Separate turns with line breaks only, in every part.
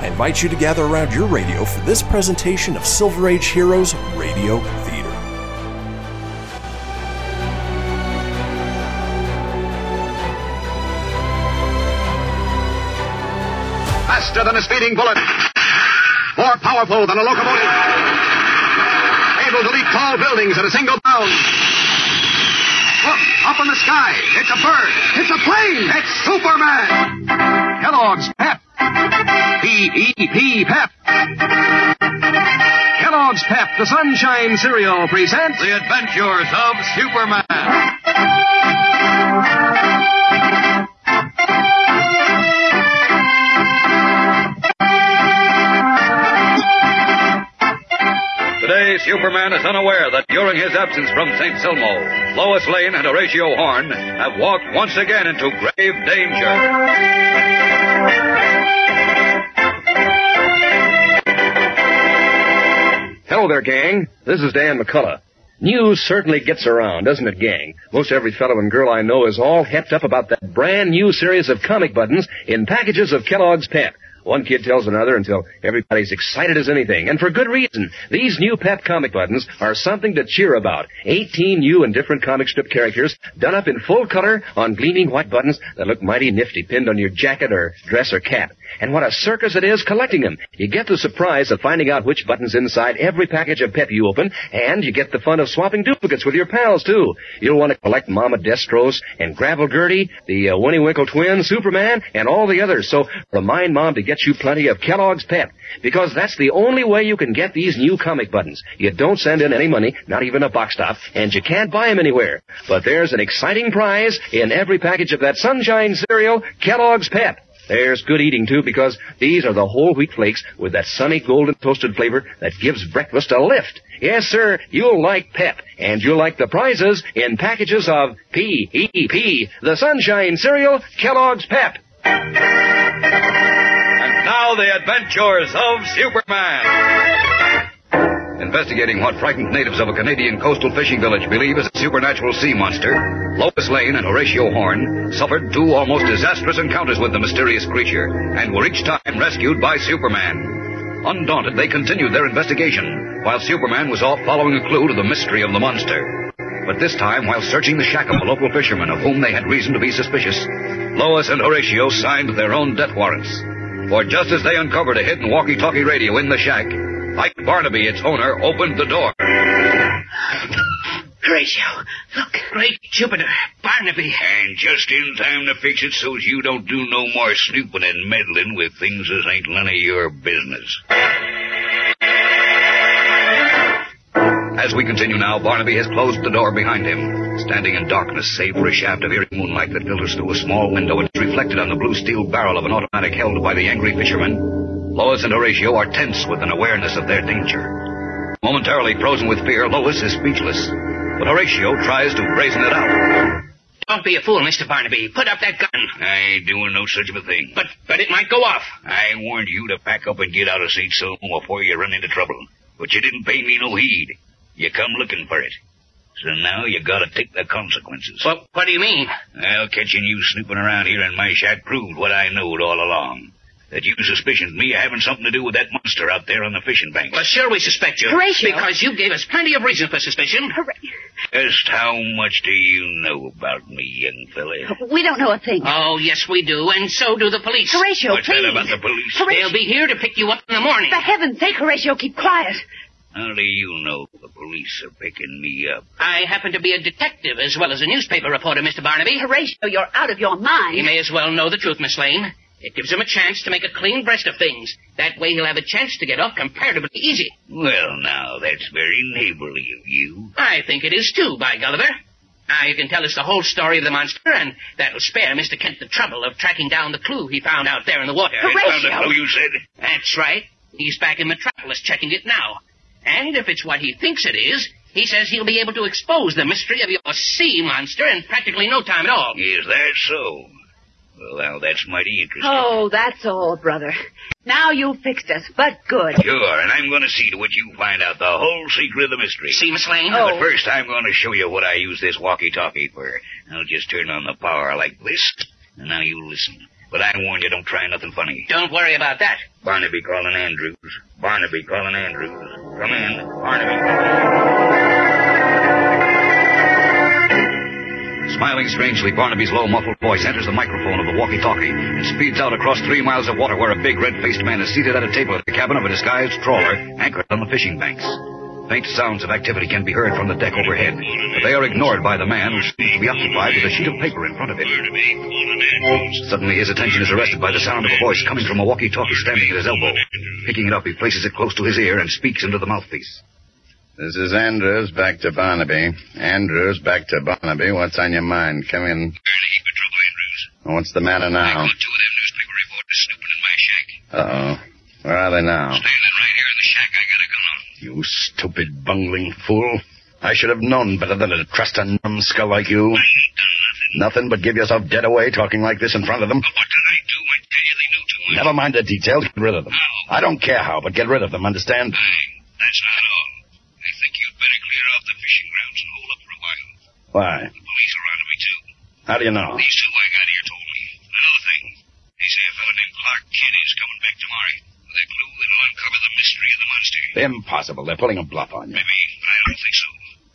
I invite you to gather around your radio for this presentation of Silver Age Heroes Radio Theater.
Faster than a speeding bullet. More powerful than a locomotive. Able to leap tall buildings at a single bound. Up in the sky. It's a bird. It's a plane. It's Superman. Kellogg's Pep. P-E-P Pep. Kellogg's Pep, the Sunshine Cereal, presents
The Adventures of Superman. Today, Superman is unaware that during his absence from St. Selmo, Lois Lane and Horatio Horn have walked once again into grave danger.
Hello there, gang. This is Dan McCullough. News certainly gets around, doesn't it, gang? Most every fellow and girl I know is all hepped up about that brand new series of comic buttons in packages of Kellogg's Pep. One kid tells another until everybody's excited as anything. And for good reason. These new Pep comic buttons are something to cheer about. 18 new and different comic strip characters done up in full color on gleaming white buttons that look mighty nifty pinned on your jacket or dress or cap. And what a circus it is collecting them. You get the surprise of finding out which buttons inside every package of Pep you open, and you get the fun of swapping duplicates with your pals, too. You'll want to collect Mama Destros and Gravel Gertie, the uh, Winnie Winkle twins, Superman, and all the others. So remind Mom to get you plenty of Kellogg's Pep, because that's the only way you can get these new comic buttons. You don't send in any money, not even a box top, and you can't buy them anywhere. But there's an exciting prize in every package of that Sunshine cereal, Kellogg's Pep. There's good eating too because these are the whole wheat flakes with that sunny golden toasted flavor that gives breakfast a lift. Yes, sir, you'll like Pep, and you'll like the prizes in packages of P-E-P, the Sunshine Cereal, Kellogg's Pep.
Now, the Adventures of Superman. Investigating what frightened natives of a Canadian coastal fishing village believe is a supernatural sea monster, Lois Lane and Horatio Horn suffered two almost disastrous encounters with the mysterious creature and were each time rescued by Superman. Undaunted, they continued their investigation while Superman was off following a clue to the mystery of the monster. But this time, while searching the shack of a local fisherman of whom they had reason to be suspicious, Lois and Horatio signed their own death warrants. For just as they uncovered a hidden walkie-talkie radio in the shack, Ike Barnaby, its owner, opened the door.
Horatio, look. Great Jupiter, Barnaby.
And just in time to fix it so's you don't do no more snooping and meddling with things as ain't none of your business.
As we continue now, Barnaby has closed the door behind him. Standing in darkness, save for a shaft of eerie moonlight that filters through a small window and is reflected on the blue steel barrel of an automatic held by the angry fisherman, Lois and Horatio are tense with an awareness of their danger. Momentarily frozen with fear, Lois is speechless. But Horatio tries to brazen it out.
Don't be a fool, Mr. Barnaby. Put up that gun.
I ain't doing no such of a thing.
But but it might go off.
I warned you to pack up and get out of St. Selmo before you run into trouble. But you didn't pay me no heed. You come looking for it. So now you gotta take the consequences.
Well, what do you mean?
Well, catching you snooping around here in my shack proved what I knowed all along. That you suspicioned me of having something to do with that monster out there on the fishing bank.
Well, sure we suspect you.
Horatio.
Because you gave us plenty of reason for suspicion.
Hora-
Just how much do you know about me, young fella?
We don't know a thing.
Oh, yes, we do, and so do the police.
Horatio,
What's
please.
that about the police?
Horatio,
They'll be here to pick you up in the morning.
for heaven's sake, Horatio, keep quiet.
How do you know the police are picking me up?
I happen to be a detective as well as a newspaper reporter, Mr. Barnaby.
Horatio, you're out of your mind.
He may as well know the truth, Miss Lane. It gives him a chance to make a clean breast of things. That way he'll have a chance to get off comparatively easy.
Well, now, that's very neighborly of you.
I think it is too, by Gulliver. Now you can tell us the whole story of the monster, and that'll spare Mr. Kent the trouble of tracking down the clue he found out there in the water.
Horatio!
Oh, found a clue, you said?
That's right. He's back in Metropolis checking it now. And if it's what he thinks it is, he says he'll be able to expose the mystery of your sea monster in practically no time at all.
Is that so? Well, now, that's mighty interesting.
Oh, that's all, brother. Now you've fixed us, but good.
Sure, and I'm going to see to it you find out the whole secret of the mystery.
See, Miss Lane?
Oh.
But first, I'm going to show you what I use this walkie-talkie for. I'll just turn on the power like this, and now you listen. But I warn you, don't try nothing funny.
Don't worry about that.
Barnaby calling Andrews. Barnaby calling Andrews. Come in, Barnaby. Smiling strangely, Barnaby's low, muffled voice enters the microphone of the walkie-talkie and speeds out across three miles of water where a big, red-faced man is seated at a table at the cabin of a disguised trawler anchored on the fishing banks. Faint sounds of activity can be heard from the deck overhead, but they are ignored by the man who seems to be occupied with a sheet of paper in front of him. Suddenly, his attention is arrested by the sound of a voice coming from a walkie-talkie standing at his elbow. Picking it up, he places it close to his ear and speaks into the mouthpiece.
This is Andrews back to Barnaby. Andrews back to Barnaby. What's on your mind? Come in.
Barney, heap of trouble, Andrews.
What's the matter now?
two of them newspaper reporters snooping in my shack.
Uh-oh. Where are they now?
Standing right here in the shack, I
You stupid bungling fool. I should have known better than to trust a numbskull like you.
I ain't done nothing.
Nothing but give yourself dead away talking like this in front of them.
But what did I do? I tell you they knew too much.
Never mind the details. Get rid of them.
How?
I don't care how, but get rid of them, understand?
Bang. That's not all. I think you'd better clear off the fishing grounds and hold up for a while.
Why?
The police are onto me, too.
How do you know?
These two I got here told me. Another thing. They say a fellow named Clark is coming back tomorrow with a clue that'll uncover the mystery of the monster.
Impossible. They're pulling a bluff on you.
Maybe, but I don't think so.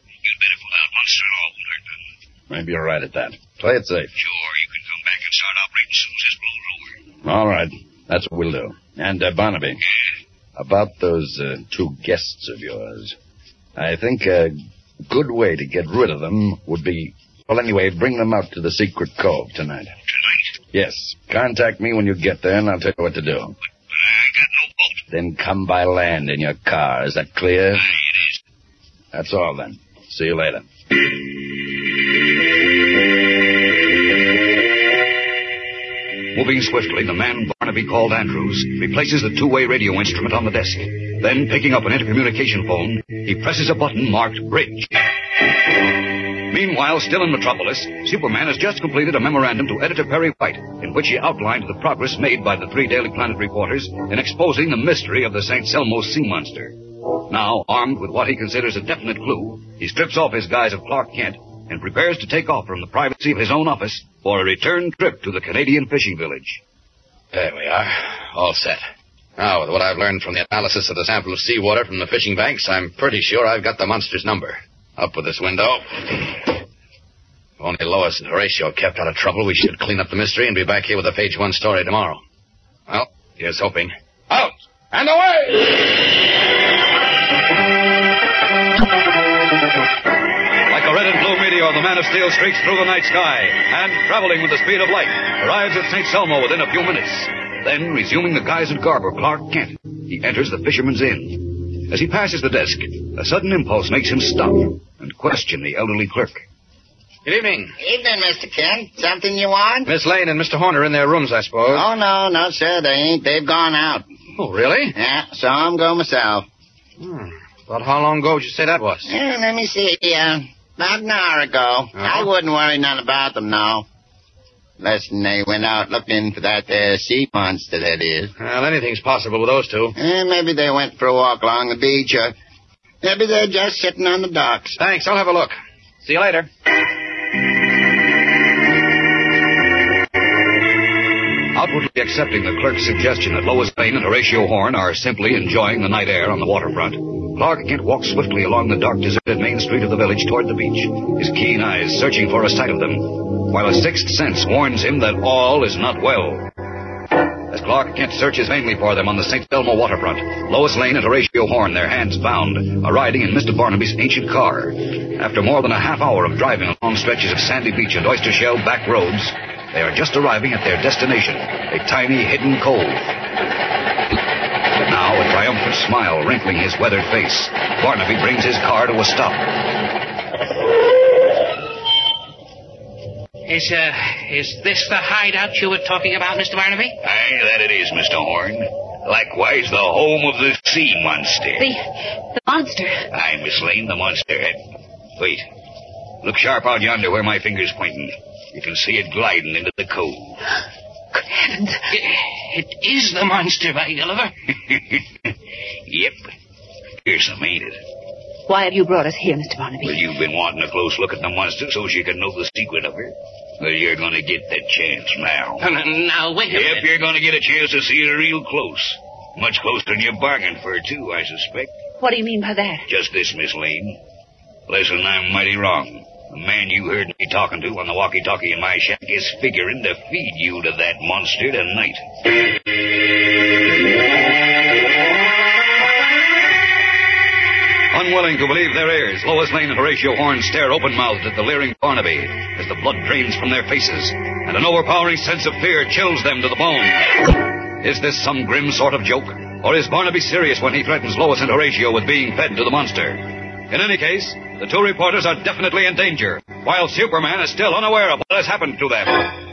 You'd better pull out monster and all when they're done.
Maybe you're right at that. Play it safe.
Sure, you can come back and start operating as soon as this blows over.
All right. That's what we'll do. And, uh, Barnaby, about those uh, two guests of yours, I think a good way to get rid of them would be, well, anyway, bring them out to the secret cove tonight.
Tonight.
Yes. Contact me when you get there, and I'll tell you what to do.
But I ain't got no boat.
Then come by land in your car. Is that clear?
Aye, it is.
That's all then. See you later.
Moving swiftly, the man Barnaby called Andrews replaces the two-way radio instrument on the desk. Then, picking up an intercommunication phone, he presses a button marked Bridge. Meanwhile, still in Metropolis, Superman has just completed a memorandum to editor Perry White, in which he outlined the progress made by the three Daily Planet reporters in exposing the mystery of the St. Selmo sea monster. Now, armed with what he considers a definite clue, he strips off his guise of Clark Kent and prepares to take off from the privacy of his own office for a return trip to the Canadian fishing village.
There we are. All set. Now, with what I've learned from the analysis of the sample of seawater from the fishing banks, I'm pretty sure I've got the monster's number. Up with this window. If only Lois and Horatio kept out of trouble, we should clean up the mystery and be back here with a page one story tomorrow. Well, here's hoping. Out! And away!
Like a red and blue meteor, the man of steel streaks through the night sky and, traveling with the speed of light, arrives at St. Selmo within a few minutes. Then, resuming the guise of Clark Kent, he enters the fisherman's inn. As he passes the desk, a sudden impulse makes him stop and question the elderly clerk.
Good evening.
Evening, Mr. Kent. Something you want?
Miss Lane and Mr. Horner in their rooms, I suppose.
Oh, no, no, sir. They ain't. They've gone out.
Oh, really?
Yeah, so I'm going myself.
Hmm. About how long ago would you say that was?
Yeah, let me see. Uh, about an hour ago. I wouldn't worry none about them now. Listen, they went out looking for that there sea monster, that is.
Well, anything's possible with those two.
Eh, maybe they went for a walk along the beach, or maybe they're just sitting on the docks.
Thanks. I'll have a look. See you later.
Outwardly accepting the clerk's suggestion that Lois Lane and Horatio Horn are simply enjoying the night air on the waterfront, Clark Kent walks swiftly along the dark, deserted main street of the village toward the beach, his keen eyes searching for a sight of them, while a sixth sense warns him that all is not well. As Clark Kent searches vainly for them on the St. Elmo waterfront, Lois Lane and Horatio Horn, their hands bound, are riding in Mr. Barnaby's ancient car. After more than a half hour of driving along stretches of sandy beach and oyster shell back roads, they are just arriving at their destination, a tiny hidden cove. Now, a triumphant smile wrinkling his weathered face, Barnaby brings his car to a stop.
Is, uh, is this the hideout you were talking about, Mr. Barnaby?
Aye, that it is, Mr. Horn. Likewise, the home of the sea monster.
The, the monster.
Aye, Miss Lane, the monster. Wait. Look sharp out yonder where my finger's pointing. You can see it gliding into the cove.
Good heavens.
It, it is the monster, by Gulliver.
yep. here's Fearsome, ain't it?
Why have you brought us here, Mr. Barnaby?
Well, you've been wanting a close look at the monster so she can know the secret of her. Well, you're going to get that chance now.
Now, wait a
yep,
minute.
you're going to get a chance to see her real close. Much closer than you bargained for, too, I suspect.
What do you mean by that?
Just this, Miss Lane. Listen, I'm mighty wrong. The man you heard me talking to on the walkie-talkie in my shack is figuring to feed you to that monster tonight.
Unwilling to believe their ears, Lois Lane and Horatio Horn stare open-mouthed at the leering Barnaby as the blood drains from their faces, and an overpowering sense of fear chills them to the bone. Is this some grim sort of joke, or is Barnaby serious when he threatens Lois and Horatio with being fed to the monster? In any case, the two reporters are definitely in danger, while Superman is still unaware of what has happened to them.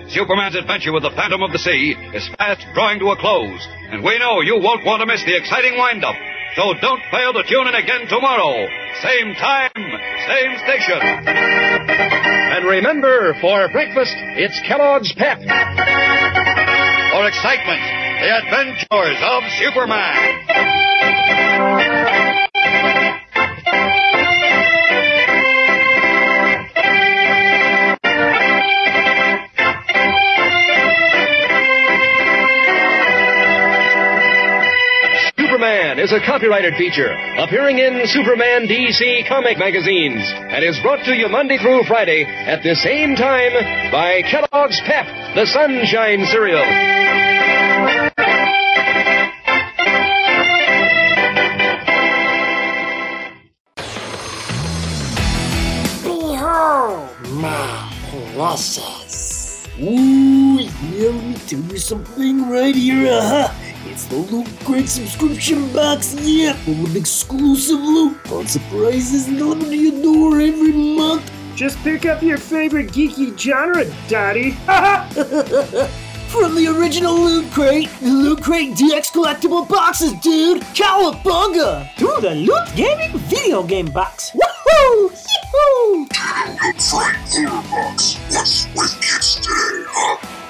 Superman's adventure with the Phantom of the Sea is fast drawing to a close, and we know you won't want to miss the exciting wind-up. So don't fail to tune in again tomorrow. Same time, same station.
And remember, for breakfast, it's Kellogg's Pep.
For excitement, the adventures of Superman.
Superman is a copyrighted feature appearing in Superman DC comic magazines and is brought to you Monday through Friday at the same time by Kellogg's Pep, the Sunshine Cereal.
My precious. Ooh, yeah, let me you something right here. Uh-huh. It's the Loot Crate subscription box, yeah, full of exclusive loot, fun surprises delivered to your door every month.
Just pick up your favorite geeky genre, Daddy.
From the original Loot Crate, the Loot Crate DX collectible boxes, dude! Cowabunga!
To the Loot Gaming video game box.
Woohoo! Yee-hoo!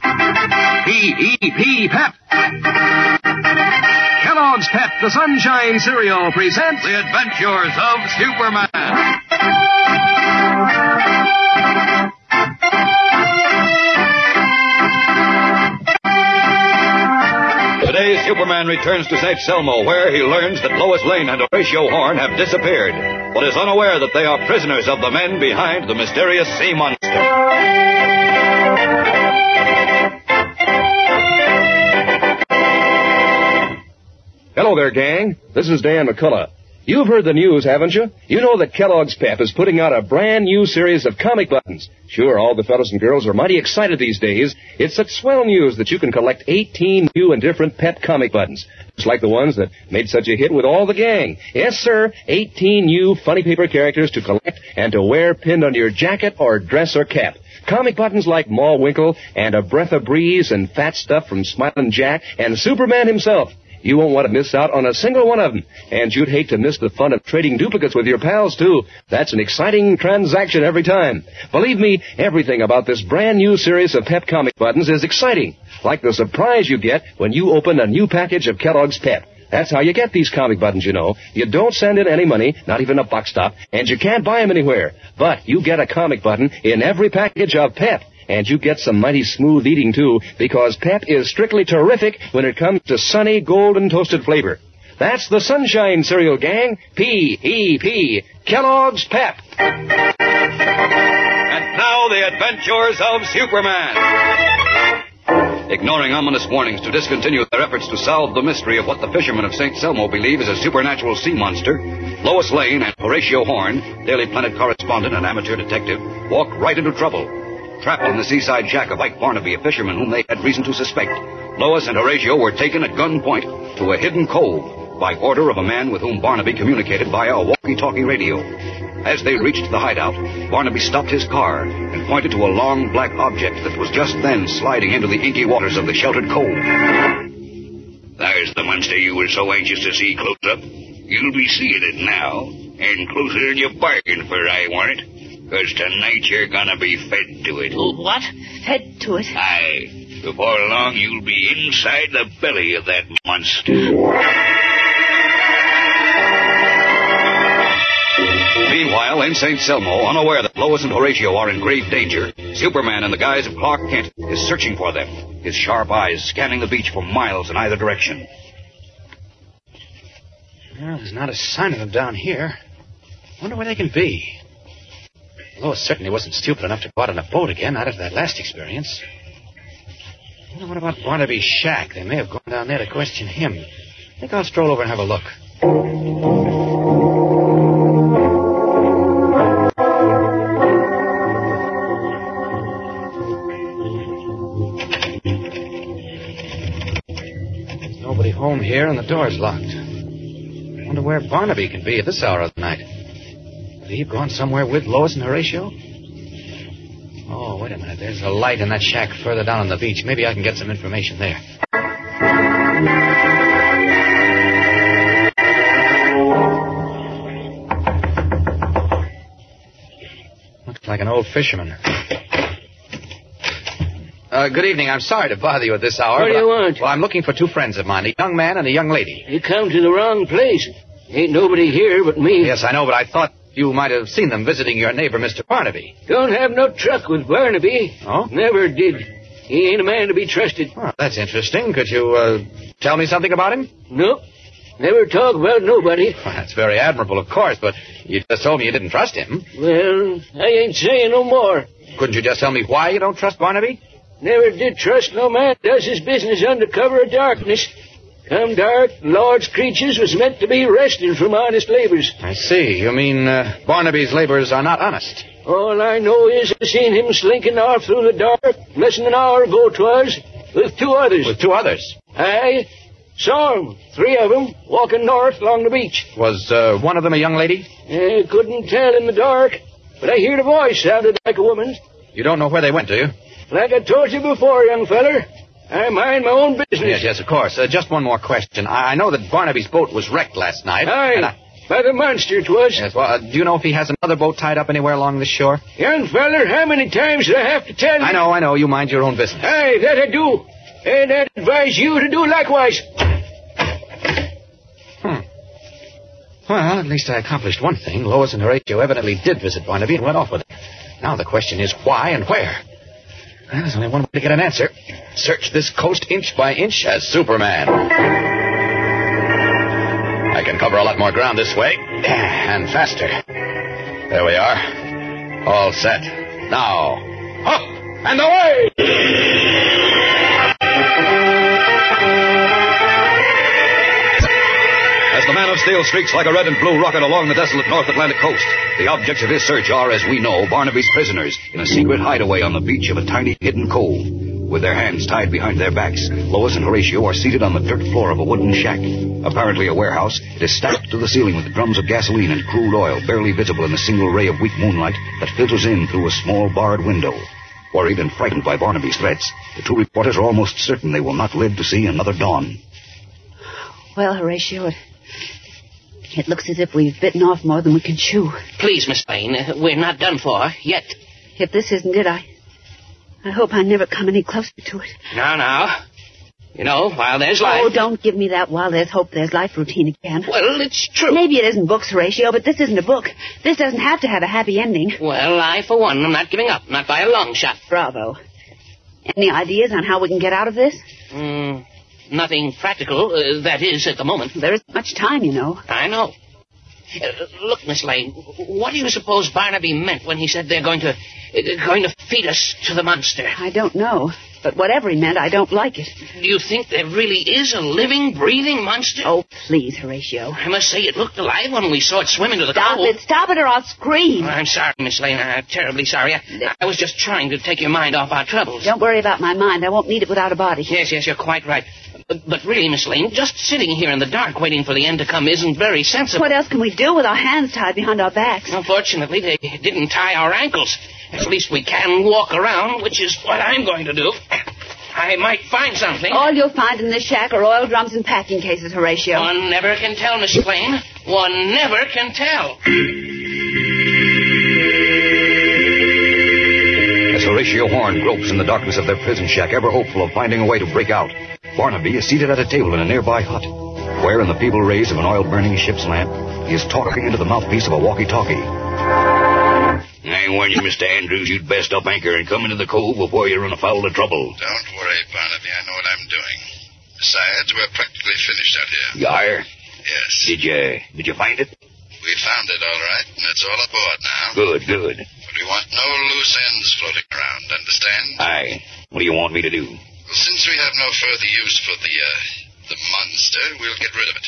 P-E-P Pep. Kellogg's Pep, the Sunshine Cereal, presents
The adventures of Superman. Today, Superman returns to St. Selmo, where he learns that Lois Lane and Horatio Horn have disappeared, but is unaware that they are prisoners of the men behind the mysterious sea monster.
Hello there, gang. This is Dan McCullough. You've heard the news, haven't you? You know that Kellogg's Pep is putting out a brand new series of comic buttons. Sure, all the fellows and girls are mighty excited these days. It's such swell news that you can collect 18 new and different Pep comic buttons. Just like the ones that made such a hit with all the gang. Yes, sir, 18 new funny paper characters to collect and to wear pinned on your jacket or dress or cap. Comic buttons like Ma Winkle and A Breath of Breeze and Fat Stuff from Smiling Jack and Superman himself. You won't want to miss out on a single one of them. And you'd hate to miss the fun of trading duplicates with your pals, too. That's an exciting transaction every time. Believe me, everything about this brand new series of Pep comic buttons is exciting. Like the surprise you get when you open a new package of Kellogg's Pep. That's how you get these comic buttons, you know. You don't send in any money, not even a box stop, and you can't buy them anywhere. But you get a comic button in every package of Pep. And you get some mighty smooth eating, too, because Pep is strictly terrific when it comes to sunny, golden toasted flavor. That's the Sunshine Cereal Gang. P-E-P. Kellogg's Pep.
And now the adventures of Superman. Ignoring ominous warnings to discontinue their efforts to solve the mystery of what the fishermen of St. Selmo believe is a supernatural sea monster, Lois Lane and Horatio Horn, Daily Planet correspondent and amateur detective, walk right into trouble. Trapped in the seaside shack of Ike Barnaby, a fisherman whom they had reason to suspect, Lois and Horatio were taken at gunpoint to a hidden cove by order of a man with whom Barnaby communicated via a walkie-talkie radio. As they reached the hideout, Barnaby stopped his car and pointed to a long black object that was just then sliding into the inky waters of the sheltered cove.
There's the monster you were so anxious to see close up. You'll be seeing it now, and closer than you bargained for, I warrant. Because tonight you're gonna be fed to it.
What? Fed to it?
Aye. Before long, you'll be inside the belly of that monster.
Meanwhile, in St. Selmo, unaware that Lois and Horatio are in grave danger, Superman in the guise of Clark Kent is searching for them, his sharp eyes scanning the beach for miles in either direction.
Well, there's not a sign of them down here. Wonder where they can be. Lois certainly wasn't stupid enough to go out on a boat again, not after that last experience. Wonder what about Barnaby's shack? They may have gone down there to question him. I think I'll stroll over and have a look. There's nobody home here, and the door's locked. I Wonder where Barnaby can be at this hour of the night. Could he gone somewhere with Lois and Horatio? Oh, wait a minute. There's a light in that shack further down on the beach. Maybe I can get some information there. Looks like an old fisherman. Uh, good evening. I'm sorry to bother you at this hour.
What do you
I-
want?
Well, I'm looking for two friends of mine, a young man and a young lady.
You come to the wrong place. Ain't nobody here but me.
Yes, I know, but I thought you might have seen them visiting your neighbor, Mr. Barnaby.
Don't have no truck with Barnaby.
Oh?
Never did. He ain't a man to be trusted.
Well, that's interesting. Could you uh, tell me something about him?
Nope. Never talk about nobody.
Well, that's very admirable, of course, but you just told me you didn't trust him.
Well, I ain't saying no more.
Couldn't you just tell me why you don't trust Barnaby?
Never did trust no man does his business under cover of darkness. Come dark, Lord's creatures was meant to be resting from honest labors.
I see. You mean uh, Barnaby's labors are not honest?
All I know is I seen him slinking off through the dark less than an hour ago 'twas, with two others.
With two others?
Aye. Saw 'em, three of of 'em, walking north along the beach.
Was uh, one of them a young lady?
I couldn't tell in the dark, but I heard a voice sounded like a woman's.
You don't know where they went, do you?
Like I told you before, young feller, I mind my own business.
Yes, yes, of course. Uh, just one more question. I, I know that Barnaby's boat was wrecked last night.
Aye,
and I-
by the monster 'twas.
Yes, well, uh, do you know if he has another boat tied up anywhere along the shore?
Young feller, how many times do I have to tell you?
I know, I know. You mind your own business.
Aye, that I do. And I advise you to do likewise.
Well, at least I accomplished one thing. Lois and Horatio evidently did visit Barnaby and went off with him. Now the question is why and where? Well, there's only one way to get an answer. Search this coast inch by inch as Superman. I can cover a lot more ground this way. And faster. There we are. All set. Now. Up and away!
Steel streaks like a red and blue rocket along the desolate North Atlantic coast. The objects of his search are, as we know, Barnaby's prisoners in a secret hideaway on the beach of a tiny hidden cove. With their hands tied behind their backs, Lois and Horatio are seated on the dirt floor of a wooden shack. Apparently a warehouse, it is stacked to the ceiling with drums of gasoline and crude oil barely visible in the single ray of weak moonlight that filters in through a small barred window. Worried and frightened by Barnaby's threats, the two reporters are almost certain they will not live to see another dawn.
Well, Horatio, it looks as if we've bitten off more than we can chew.
Please, Miss uh, we're not done for yet.
If this isn't it, I. I hope I never come any closer to it.
Now, now. You know, while there's life.
Oh, don't give me that while there's hope there's life routine again.
Well, it's true.
Maybe it isn't books, Horatio, but this isn't a book. This doesn't have to have a happy ending.
Well, I, for one, am not giving up. Not by a long shot.
Bravo. Any ideas on how we can get out of this?
Mm, nothing practical, uh, that is, at the moment.
There isn't much time, you know.
I know. Uh, look, Miss Lane, what do you suppose Barnaby meant when he said they're going to uh, going to feed us to the monster?
I don't know. But whatever he meant, I don't like it.
Do you think there really is a living, breathing monster?
Oh, please, Horatio.
I must say it looked alive when we saw it swim into the
Stop it, stop it, or I'll scream.
I'm sorry, Miss Lane. I'm terribly sorry. I, I was just trying to take your mind off our troubles.
Don't worry about my mind. I won't need it without a body.
Yes, yes, you're quite right. But, but really, Miss Lane, just sitting here in the dark waiting for the end to come isn't very sensible.
What else can we do with our hands tied behind our backs?
Unfortunately, they didn't tie our ankles. At least we can walk around, which is what I'm going to do. I might find something.
All you'll find in this shack are oil drums and packing cases, Horatio.
One never can tell, Miss Lane. One never can tell.
As Horatio Horn gropes in the darkness of their prison shack, ever hopeful of finding a way to break out, Barnaby is seated at a table in a nearby hut, where in the feeble rays of an oil-burning ship's lamp, he is talking into the mouthpiece of a walkie-talkie.
I warn you, Mr. Andrews, you'd best up anchor and come into the cove before you run afoul of trouble.
Don't worry, Barnaby. I know what I'm doing. Besides, we're practically finished out here.
You are?
Yes.
Did you, did you find it?
We found it, all right, and it's all aboard now.
Good, good.
But we want no loose ends floating around, understand?
Aye. What do you want me to do?
Since we have no further use for the, uh, the monster, we'll get rid of it.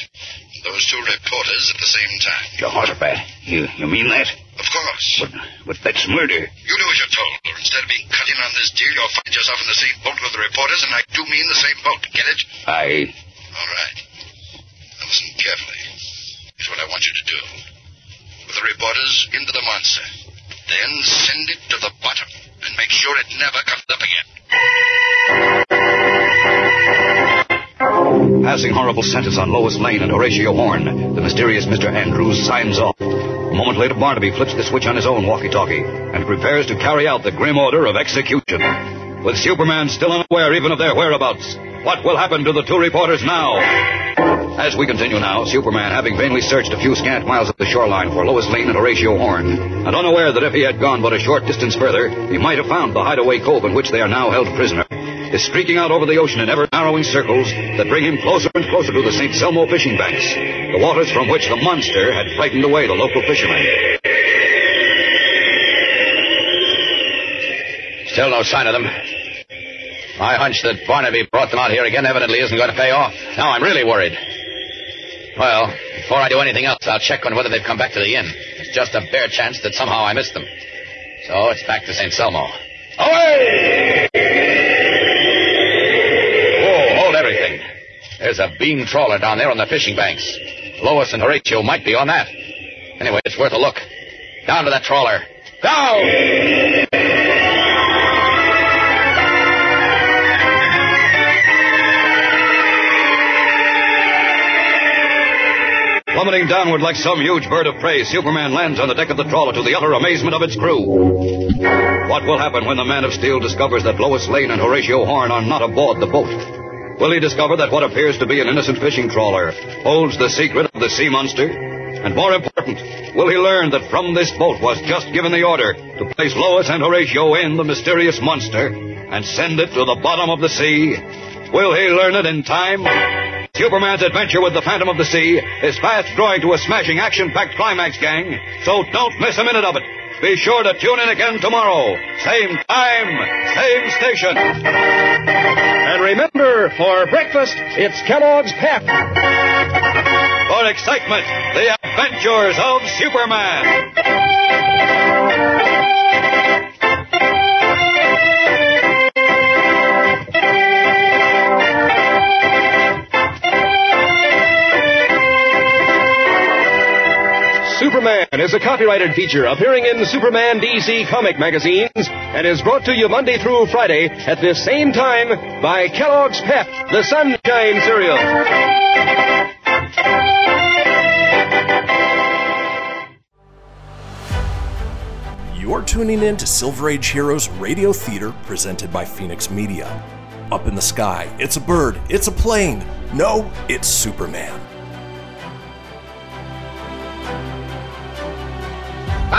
Those two reporters at the same time.
Jehoshaphat, you, you mean that?
Of course.
But, but that's murder.
You do as you're told, or instead of being cut in on this deal, you'll find yourself in the same boat with the reporters, and I do mean the same boat. Get it?
I...
All right. Now listen carefully. Here's what I want you to do. With the reporters into the monster. Then send it to the bottom and make sure it never comes up again.
Passing horrible sentence on Lois Lane and Horatio Horn, the mysterious Mr. Andrews signs off. A moment later, Barnaby flips the switch on his own walkie-talkie and prepares to carry out the grim order of execution. With Superman still unaware even of their whereabouts, what will happen to the two reporters now? As we continue now, Superman, having vainly searched a few scant miles of the shoreline for Lois Lane and Horatio Horn, and unaware that if he had gone but a short distance further, he might have found the hideaway cove in which they are now held prisoner, is streaking out over the ocean in ever narrowing circles that bring him closer and closer to the St. Selmo fishing banks, the waters from which the monster had frightened away the local fishermen.
Still no sign of them. My hunch that Barnaby brought them out here again evidently isn't going to pay off. Now I'm really worried. Well, before I do anything else, I'll check on whether they've come back to the inn. It's just a bare chance that somehow I missed them. So it's back to St. Selmo. Away! Whoa, hold everything. There's a beam trawler down there on the fishing banks. Lois and Horatio might be on that. Anyway, it's worth a look. Down to that trawler. Down!
Plummeting downward like some huge bird of prey, Superman lands on the deck of the trawler to the utter amazement of its crew. What will happen when the Man of Steel discovers that Lois Lane and Horatio Horn are not aboard the boat? Will he discover that what appears to be an innocent fishing trawler holds the secret of the sea monster? And more important, will he learn that from this boat was just given the order to place Lois and Horatio in the mysterious monster and send it to the bottom of the sea? Will he learn it in time? Superman's adventure with the Phantom of the Sea is fast drawing to a smashing action-packed climax, gang. So don't miss a minute of it. Be sure to tune in again tomorrow. Same time, same station.
And remember, for breakfast, it's Kellogg's Pep.
for excitement. The Adventures of Superman.
Is a copyrighted feature appearing in Superman DC comic magazines and is brought to you Monday through Friday at this same time by Kellogg's Pep, the Sunshine Cereal.
You're tuning in to Silver Age Heroes Radio Theater presented by Phoenix Media. Up in the sky, it's a bird, it's a plane. No, it's Superman.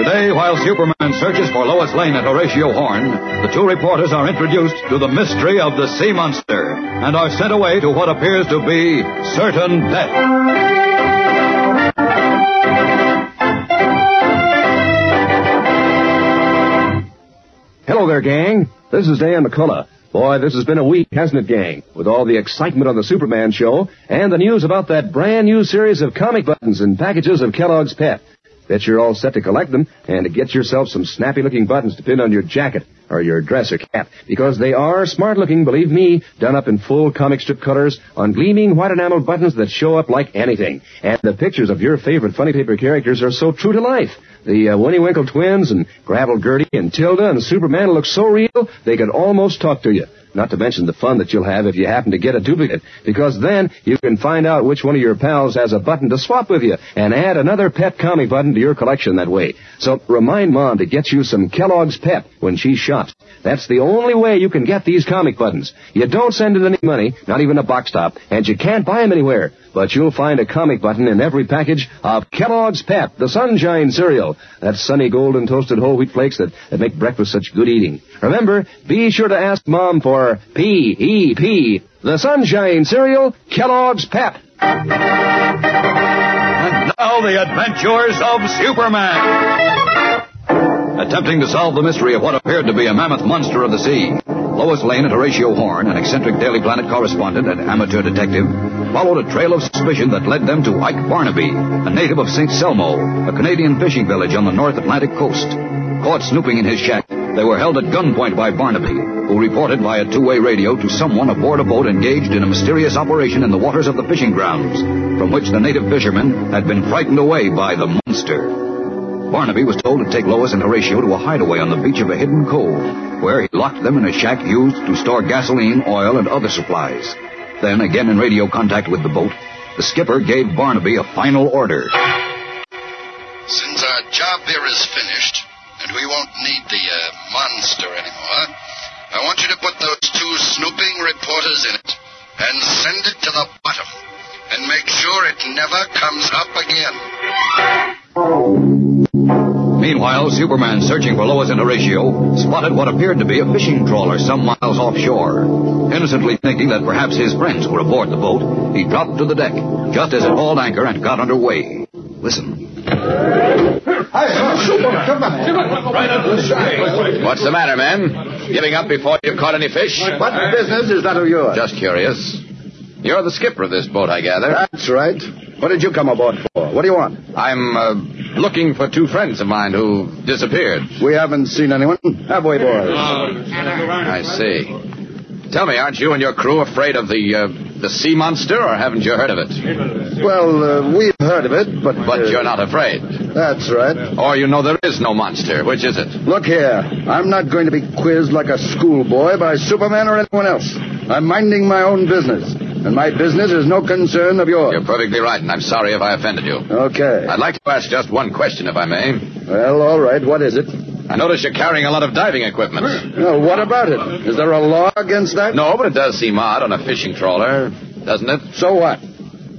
Today, while Superman searches for Lois Lane and Horatio Horn, the two reporters are introduced to the mystery of the sea monster and are sent away to what appears to be certain death.
Hello there, gang. This is Dan McCullough. Boy, this has been a week, hasn't it, gang? With all the excitement on the Superman show and the news about that brand new series of comic buttons and packages of Kellogg's Pep. Bet you're all set to collect them and to get yourself some snappy looking buttons to pin on your jacket or your dress or cap because they are smart looking, believe me, done up in full comic strip colors on gleaming white enamel buttons that show up like anything. And the pictures of your favorite funny paper characters are so true to life. The uh, Winnie Winkle twins and Gravel Gertie and Tilda and Superman look so real they could almost talk to you. Not to mention the fun that you'll have if you happen to get a duplicate, because then you can find out which one of your pals has a button to swap with you and add another Pep comic button to your collection that way. So remind Mom to get you some Kellogg's Pep when she shops. That's the only way you can get these comic buttons. You don't send in any money, not even a box top, and you can't buy them anywhere. But you'll find a comic button in every package of Kellogg's Pep, the Sunshine cereal. That's sunny golden toasted whole wheat flakes that, that make breakfast such good eating. Remember, be sure to ask Mom for P-E-P, the Sunshine cereal, Kellogg's Pep.
And now, the adventures of Superman. Attempting to solve the mystery of what appeared to be a mammoth monster of the sea, Lois Lane and Horatio Horn, an eccentric Daily Planet correspondent and amateur detective, followed a trail of suspicion that led them to Ike Barnaby, a native of St. Selmo, a Canadian fishing village on the North Atlantic coast. Caught snooping in his shack, they were held at gunpoint by Barnaby, who reported via two-way radio to someone aboard a boat engaged in a mysterious operation in the waters of the fishing grounds, from which the native fishermen had been frightened away by the monster. Barnaby was told to take Lois and Horatio to a hideaway on the beach of a hidden cove, where he locked them in a shack used to store gasoline, oil, and other supplies. Then, again in radio contact with the boat, the skipper gave Barnaby a final order.
Since our job here is finished, and we won't need the uh, monster anymore, I want you to put those two snooping reporters in it and send it to the bottom. And make sure it never comes up again.
Meanwhile, Superman, searching for Lois and Horatio, spotted what appeared to be a fishing trawler some miles offshore. Innocently thinking that perhaps his friends were aboard the boat, he dropped to the deck, just as it hauled anchor and got under way. Listen.
What's the matter, man? Giving up before you've caught any fish?
What business is that of yours?
Just curious. You're the skipper of this boat, I gather.
That's right. What did you come aboard for? What do you want?
I'm uh, looking for two friends of mine who disappeared.
We haven't seen anyone, have we, boys?
I see. Tell me, aren't you and your crew afraid of the uh, the sea monster, or haven't you heard of it?
Well, uh, we've heard of it, but.
But
uh,
you're not afraid.
That's right.
Or you know there is no monster. Which is it?
Look here. I'm not going to be quizzed like a schoolboy by Superman or anyone else. I'm minding my own business. And my business is no concern of yours.
You're perfectly right, and I'm sorry if I offended you.
Okay.
I'd like to ask just one question, if I may.
Well, all right. What is it?
I notice you're carrying a lot of diving equipment.
Well, what about it? Is there a law against that?
No, but it does seem odd on a fishing trawler, doesn't it?
So what?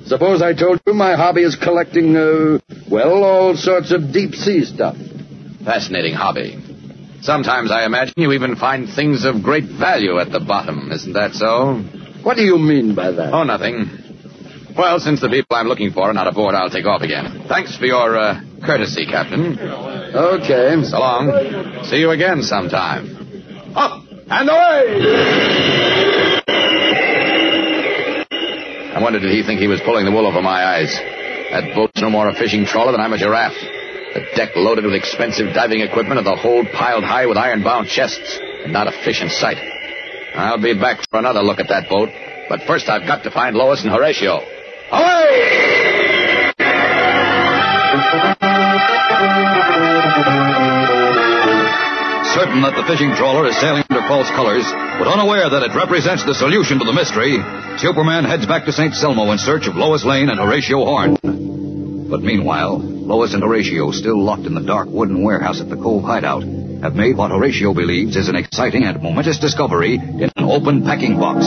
Suppose I told you my hobby is collecting, uh, well, all sorts of deep sea stuff.
Fascinating hobby. Sometimes I imagine you even find things of great value at the bottom. Isn't that so?
What do you mean by that?
Oh, nothing. Well, since the people I'm looking for are not aboard, I'll take off again. Thanks for your uh, courtesy, Captain.
Okay.
So long. See you again sometime. Up and away! I wonder did he think he was pulling the wool over my eyes? That boat's no more a fishing trawler than I'm a giraffe. The deck loaded with expensive diving equipment and the hold piled high with iron-bound chests. And not a fish in sight. I'll be back for another look at that boat. But first I've got to find Lois and Horatio. Away!
Certain that the fishing trawler is sailing under false colors, but unaware that it represents the solution to the mystery, Superman heads back to St. Selmo in search of Lois Lane and Horatio Horn. But meanwhile, Lois and Horatio, still locked in the dark wooden warehouse at the Cove hideout, have made what Horatio believes is an exciting and momentous discovery in an open packing box.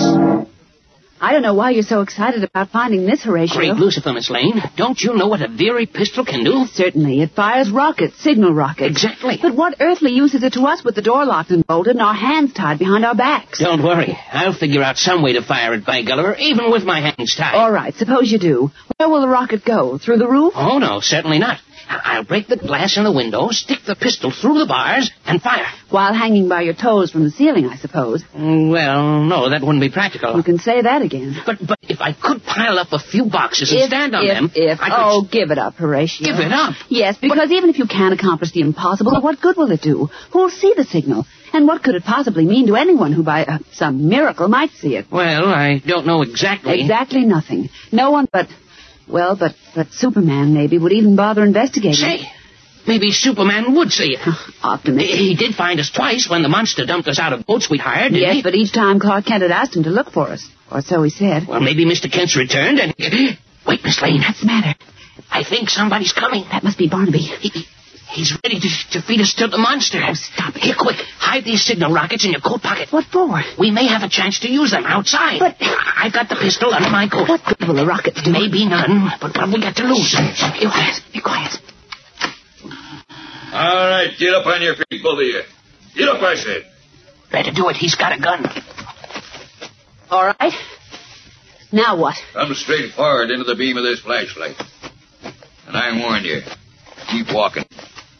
I don't know why you're so excited about finding this, Horatio.
Great Lucifer, Miss Lane. Don't you know what a Very pistol can do?
Certainly. It fires rockets, signal rockets.
Exactly.
But what earthly use is it to us with the door locked and bolted and our hands tied behind our backs?
Don't worry. I'll figure out some way to fire it by Gulliver, even with my hands tied.
All right, suppose you do. Where will the rocket go? Through the roof?
Oh, no, certainly not. I'll break the glass in the window, stick the pistol through the bars, and fire.
While hanging by your toes from the ceiling, I suppose.
Mm, Well, no, that wouldn't be practical.
You can say that again.
But but if I could pile up a few boxes and stand on
if,
them,
if,
I could...
oh, give it up, Horatio.
Give it up?
Yes, because even if you can accomplish the impossible, what good will it do? Who'll see the signal? And what could it possibly mean to anyone who, by uh, some miracle, might see it?
Well, I don't know exactly.
Exactly nothing. No one but, well, but but Superman maybe would even bother investigating.
Say, maybe Superman would see it.
Optimistic.
He did find us twice when the monster dumped us out of boats we'd hired, didn't
Yes,
he?
but each time Clark Kent had asked him to look for us, or so he said.
Well, maybe Mr. Kent's returned and... Wait, Miss Lane.
What's the matter?
I think somebody's coming.
That must be Barnaby.
He, he's ready to, to feed us to the monster.
Oh, stop it.
Here, quick. Hide these signal rockets in your coat pocket.
What for?
We may have a chance to use them outside.
But-
I've got the pistol under my coat.
What good will the rockets do?
Maybe none, but what we got to lose?
Be quiet. Be quiet.
All right, get up on your feet, both of you. Get up, I said.
Better do it. He's got a gun.
All right. Now what?
Come straight forward into the beam of this flashlight. And I warn you, keep walking.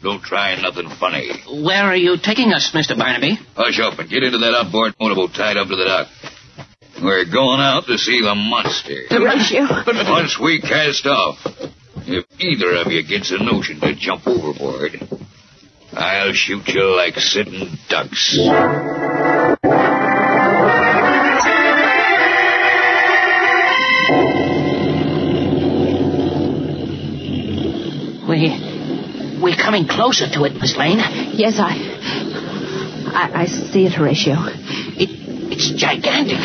Don't try nothing funny.
Where are you taking us, Mr. Barnaby?
Hush up and get into that outboard motorboat tied up to the dock. We're going out to see the monster.
Horatio.
But once we cast off, if either of you gets a notion to jump overboard, I'll shoot you like sitting ducks.
We, we're coming closer to it, Miss Lane.
Yes, I. I, I see it, Horatio.
It, it's gigantic.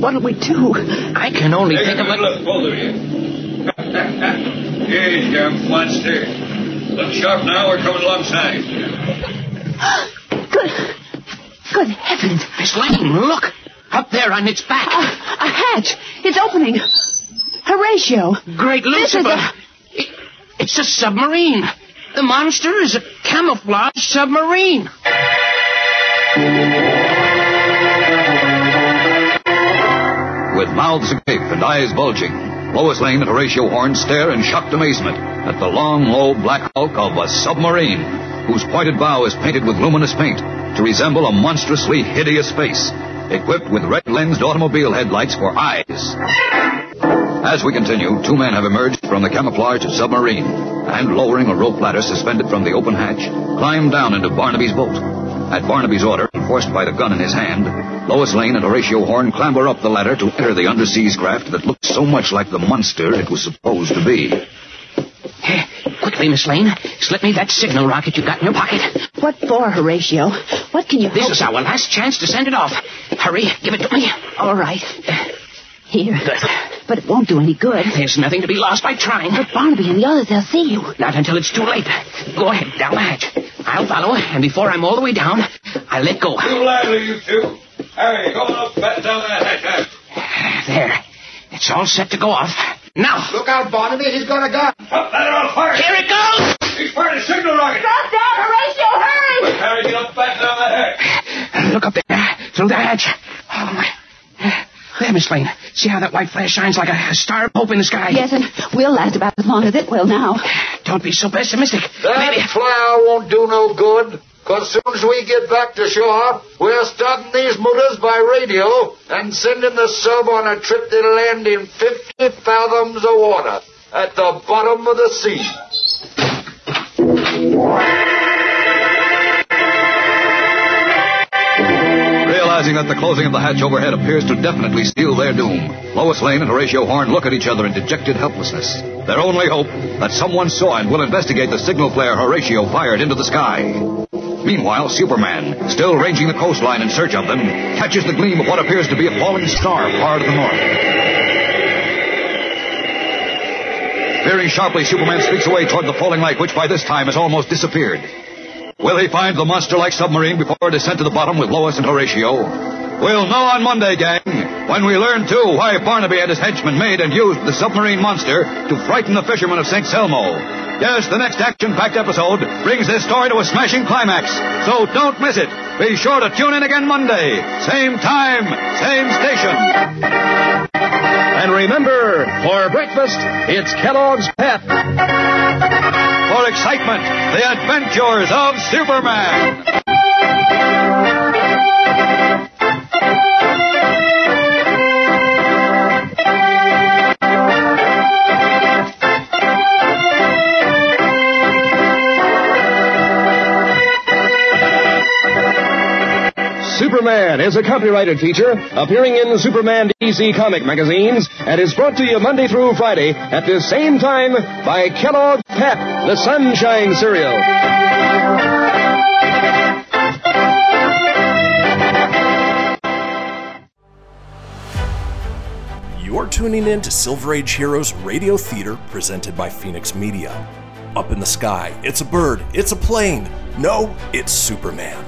What'll we do?
I can only
Take
think
a
of
good
it.
look, both of you. Here's your monster. Look sharp now, we're coming alongside.
Good. Good heavens.
Miss Lane, look. Up there on its back.
A, a hatch. It's opening. Horatio.
Great
This is
Lucifer.
a-
It- it's a submarine. The monster is a camouflage submarine.
With mouths agape and eyes bulging, Lois Lane and Horatio Horn stare in shocked amazement at the long, low black hulk of a submarine, whose pointed bow is painted with luminous paint to resemble a monstrously hideous face, equipped with red-lensed automobile headlights for eyes. As we continue, two men have emerged from the camouflaged submarine and, lowering a rope ladder suspended from the open hatch, climb down into Barnaby's boat. At Barnaby's order, and forced by the gun in his hand, Lois Lane and Horatio Horn clamber up the ladder to enter the underseas craft that looked so much like the monster it was supposed to be.
Here, quickly, Miss Lane. Slip me that signal rocket you've got in your pocket.
What for, Horatio? What can you
This is our last chance to send it off. Hurry, give it to me.
All right. Here.
Good.
But it won't do any good.
There's nothing to be lost by trying.
But Barnaby and the others, they'll see you.
Not until it's too late. Go ahead, down the hatch. I'll follow, and before I'm all the way down, I'll let go.
Too lively, you two. Harry, go up, batten down that hatch.
There. It's all set to go off. Now.
Look out, Barnaby. He's got a gun.
Up, let her on fire.
Here it goes!
He's fired a signal rocket.
Drop down, Horatio, hurry!
Quick, Harry, get up, batten down that hatch.
Look up there, through the hatch. Oh, my. There, Miss Lane. See how that white flash shines like a star of hope in the sky?
Yes, and we'll last about as long as it will now.
Don't be so pessimistic.
That
Maybe.
flower won't do no good. Cause soon as we get back to shore, we're starting these motors by radio and sending the sub on a trip that'll land in 50 fathoms of water at the bottom of the sea.
Realizing that the closing of the hatch overhead appears to definitely seal their doom, Lois Lane and Horatio Horn look at each other in dejected helplessness. Their only hope that someone saw and will investigate the signal flare Horatio fired into the sky. Meanwhile, Superman, still ranging the coastline in search of them, catches the gleam of what appears to be a falling star far to the north. Veering sharply, Superman speaks away toward the falling light, which by this time has almost disappeared. Will he find the monster-like submarine before it is sent to the bottom with Lois and Horatio? We'll know on Monday, gang, when we learn, too, why Barnaby and his henchmen made and used the submarine monster to frighten the fishermen of St. Selmo. Yes, the next action-packed episode brings this story to a smashing climax, so don't miss it. Be sure to tune in again Monday. Same time, same station.
And remember, for breakfast, it's Kellogg's Pep.
For excitement, the adventures of Superman.
Superman is a copyrighted feature appearing in Superman DC comic magazines and is brought to you Monday through Friday at this same time by Kellogg's Pep, the Sunshine Cereal.
You're tuning in to Silver Age Heroes Radio Theater presented by Phoenix Media. Up in the sky, it's a bird, it's a plane. No, it's Superman.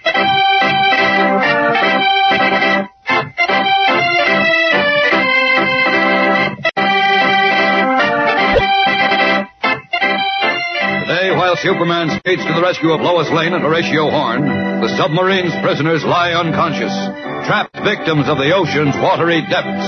While Superman skates to the rescue of Lois Lane and Horatio Horn, the submarine's prisoners lie unconscious, trapped victims of the ocean's watery depths.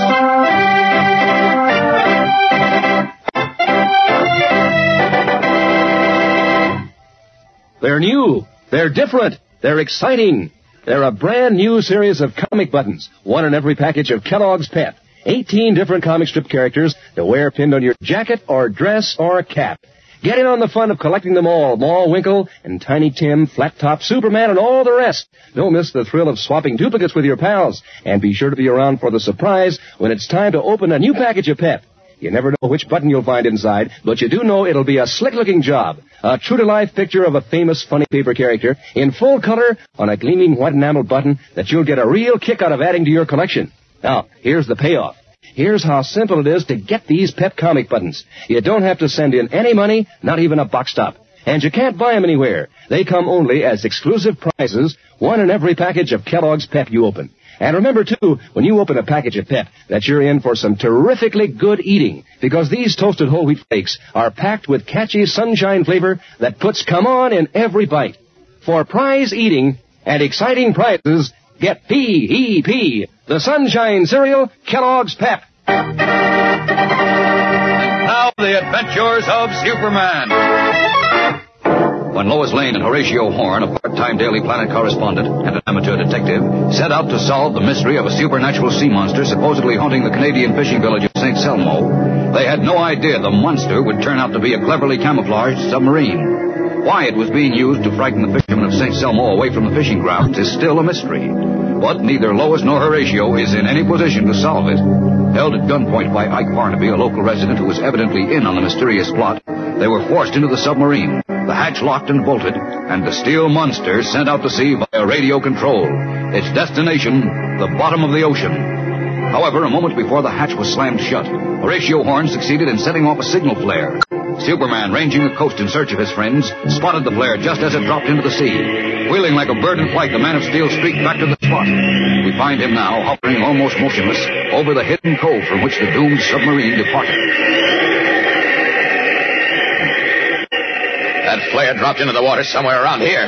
They're new. They're different. They're exciting. They're a brand new series of comic buttons, one in every package of Kellogg's Pep. 18 different comic strip characters to wear pinned on your jacket or dress or cap. Get in on the fun of collecting them all. Winkle and Tiny Tim, Flat Top, Superman, and all the rest. Don't miss the thrill of swapping duplicates with your pals. And be sure to be around for the surprise when it's time to open a new package of Pep. You never know which button you'll find inside, but you do know it'll be a slick-looking job. A true-to-life picture of a famous funny paper character in full color on a gleaming white enamel button that you'll get a real kick out of adding to your collection. Now, here's the payoff. Here's how simple it is to get these Pep comic buttons. You don't have to send in any money, not even a box top. And you can't buy them anywhere. They come only as exclusive prizes, one in every package of Kellogg's Pep you open. And remember, too, when you open a package of Pep, that you're in for some terrifically good eating, because these toasted whole wheat flakes are packed with catchy sunshine flavor that puts come on in every bite. For prize eating and exciting prizes, get P-E-P, the sunshine cereal, Kellogg's Pep.
Now, the adventures of Superman. When Lois Lane and Horatio Horn, a part-time Daily Planet correspondent and an amateur detective, set out to solve the mystery of a supernatural sea monster supposedly haunting the Canadian fishing village of St. Selmo, they had no idea the monster would turn out to be a cleverly camouflaged submarine. Why it was being used to frighten the fishermen of St. Selmo away from the fishing grounds is still a mystery. But neither Lois nor Horatio is in any position to solve it. Held at gunpoint by Ike Barnaby, a local resident who was evidently in on the mysterious plot, they were forced into the submarine, the hatch locked and bolted, and the steel monster sent out to sea via radio control. Its destination, the bottom of the ocean. However, a moment before the hatch was slammed shut, Horatio Horn succeeded in setting off a signal flare. Superman, ranging the coast in search of his friends, spotted the flare just as it dropped into the sea. Wheeling like a bird in flight, the man of steel streaked back to the spot. We find him now, hovering almost motionless, over the hidden cove from which the doomed submarine departed.
That flare dropped into the water somewhere around here.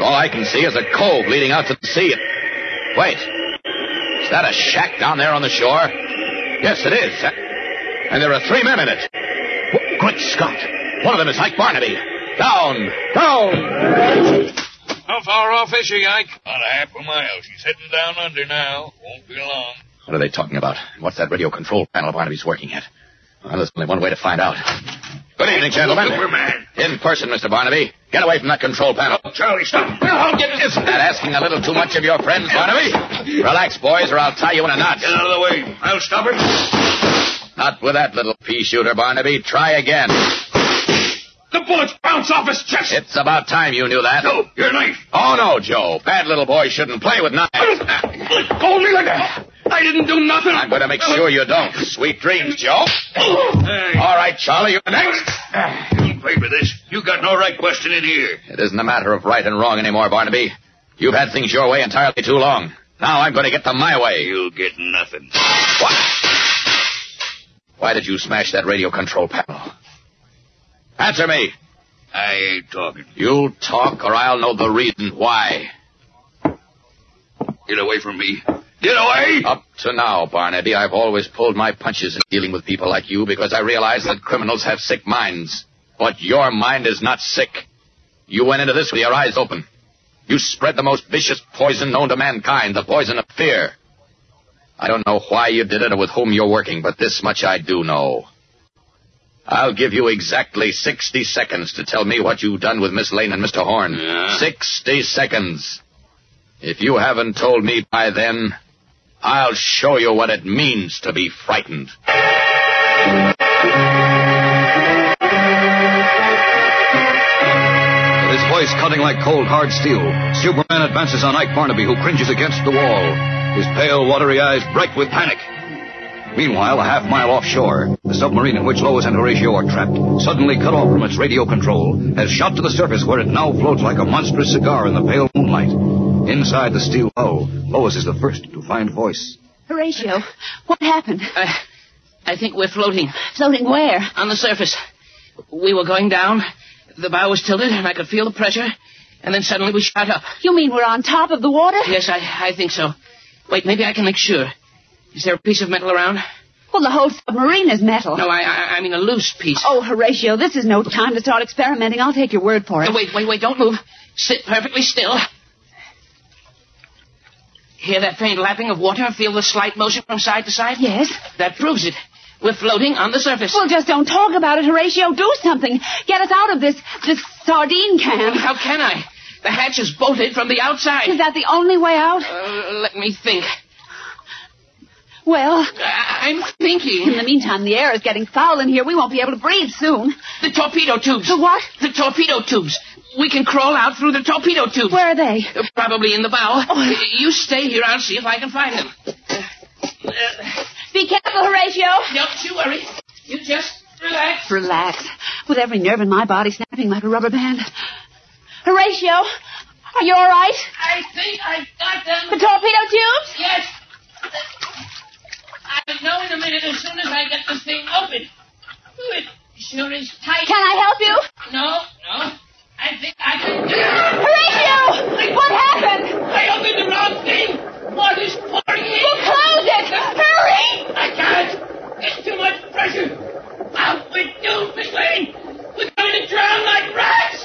All I can see is a cove leading out to the sea. Wait. Is that a shack down there on the shore? Yes, it is. And there are three men in it. Good Scott. One of them is Ike Barnaby. Down! Down!
How far off is she, Ike? About a half a mile. She's heading down under now. Won't be long.
What are they talking about? What's that radio control panel Barnaby's working at? Well, there's only one way to find out. Good evening, gentlemen.
Superman.
In person, Mr. Barnaby. Get away from that control panel.
Charlie, stop.
I'll get Isn't that asking a little too much of your friends, Barnaby? Relax, boys, or I'll tie you in a knot.
Get out of the way. I'll stop it.
Not with that little pea shooter, Barnaby. Try again.
The bullets bounce off his chest.
It's about time you knew that.
No, your knife.
Oh, no, Joe. Bad little boy shouldn't play with knives.
Hold me like that. I didn't do nothing.
I'm going to make sure you don't. Sweet dreams, Joe. All right, Charlie, you're next.
You pay for this. You got no right questioning here.
It isn't a matter of right and wrong anymore, Barnaby. You've had things your way entirely too long. Now I'm going to get them my way.
You'll get nothing.
What? Why did you smash that radio control panel? Answer me.
I ain't talking.
You'll talk or I'll know the reason why.
Get away from me. Get away!
Up to now, Barnaby, I've always pulled my punches in dealing with people like you because I realize that criminals have sick minds. But your mind is not sick. You went into this with your eyes open. You spread the most vicious poison known to mankind, the poison of fear. I don't know why you did it or with whom you're working, but this much I do know. I'll give you exactly 60 seconds to tell me what you've done with Miss Lane and Mr. Horn.
Yeah.
60 seconds. If you haven't told me by then, I'll show you what it means to be frightened.
His voice cutting like cold, hard steel, Superman advances on Ike Barnaby, who cringes against the wall. His pale, watery eyes bright with panic. Meanwhile, a half mile offshore, the submarine in which Lois and Horatio are trapped, suddenly cut off from its radio control, has shot to the surface where it now floats like a monstrous cigar in the pale moonlight. Inside the steel hull, Lois is the first to find voice.
Horatio, what happened?
I, I think we're floating.
Floating where?
On the surface. We were going down. The bow was tilted, and I could feel the pressure. And then suddenly we shot up.
You mean we're on top of the water?
Yes, I, I think so. Wait, maybe I can make sure. Is there a piece of metal around?
Well, the whole submarine is metal.
No, I, I, I mean a loose piece.
Oh, Horatio, this is no time to start experimenting. I'll take your word for it.
No, wait, wait, wait, don't move. Sit perfectly still. Hear that faint lapping of water and feel the slight motion from side to side?
Yes.
That proves it. We're floating on the surface.
Well, just don't talk about it, Horatio. Do something. Get us out of this this sardine can.
How can I? The hatch is bolted from the outside.
Is that the only way out?
Uh, let me think.
Well,
I- I'm thinking.
in the meantime, the air is getting foul in here. We won't be able to breathe soon.
The torpedo tubes.
The what?
The torpedo tubes. We can crawl out through the torpedo tubes.
Where are they?
Probably in the bow.
Oh.
You stay here. I'll see if I can find them. Uh,
Be careful, Horatio.
don't you worry. You just relax.
Relax. With every nerve in my body snapping like a rubber band. Horatio, are you all right?
I think I've got them.
The torpedo tubes?
Yes. I'll know in a minute as soon as I get this thing open. It sure is tight.
Can I help you?
No, no. I think I can.
Horatio! What happened?
I opened the wrong thing. Water is pouring in.
Well, close it! Hurry!
I can't. It's too much pressure. Out with you, Miss Lane. We're going to drown like rats.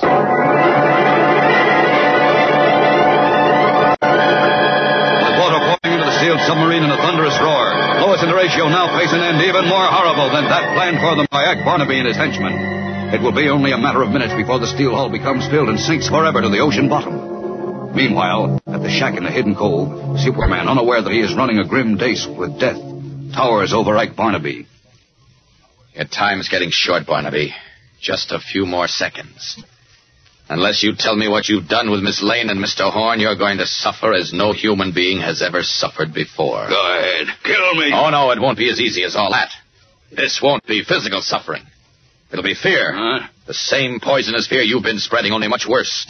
The water pouring into the sealed submarine in a thunderous roar. Lois and Horatio now face an end even more horrible than that planned for them by Ike Barnaby and his henchmen. It will be only a matter of minutes before the steel hull becomes filled and sinks forever to the ocean bottom. Meanwhile, at the shack in the hidden cove, Superman, unaware that he is running a grim dace with death, towers over Ike Barnaby.
Your time's getting short, Barnaby. Just a few more seconds. Unless you tell me what you've done with Miss Lane and Mr. Horn, you're going to suffer as no human being has ever suffered before.
Go ahead. Kill me.
Oh, no, it won't be as easy as all that. This won't be physical suffering. It'll be fear.
Huh?
The same poisonous fear you've been spreading, only much worse.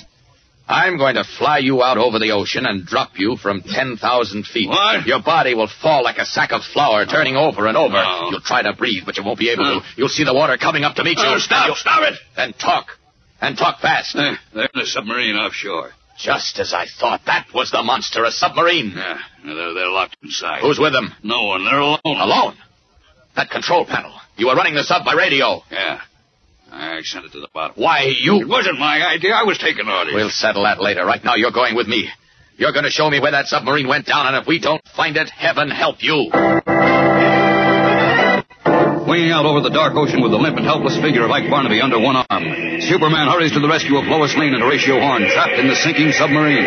I'm going to fly you out over the ocean and drop you from 10,000 feet.
What?
Your body will fall like a sack of flour, turning over and over. You'll try to breathe, but you won't be able to. You'll see the water coming up to meet you.
Oh, stop,
You'll-
stop it.
Then talk. And talk fast.
Eh, they're in a submarine offshore.
Just as I thought. That was the monster, a submarine.
Yeah, they're, they're locked inside.
Who's with them?
No one. They're alone.
Alone? That control panel. You were running the sub by radio.
Yeah. I sent it to the bottom.
Why, you...
It wasn't my idea. I was taking orders.
We'll settle that later. Right now, you're going with me. You're going to show me where that submarine went down, and if we don't find it, heaven help you.
Winging out over the dark ocean with the limp and helpless figure of Ike Barnaby under one arm, Superman hurries to the rescue of Lois Lane and Horatio Horn, trapped in the sinking submarine.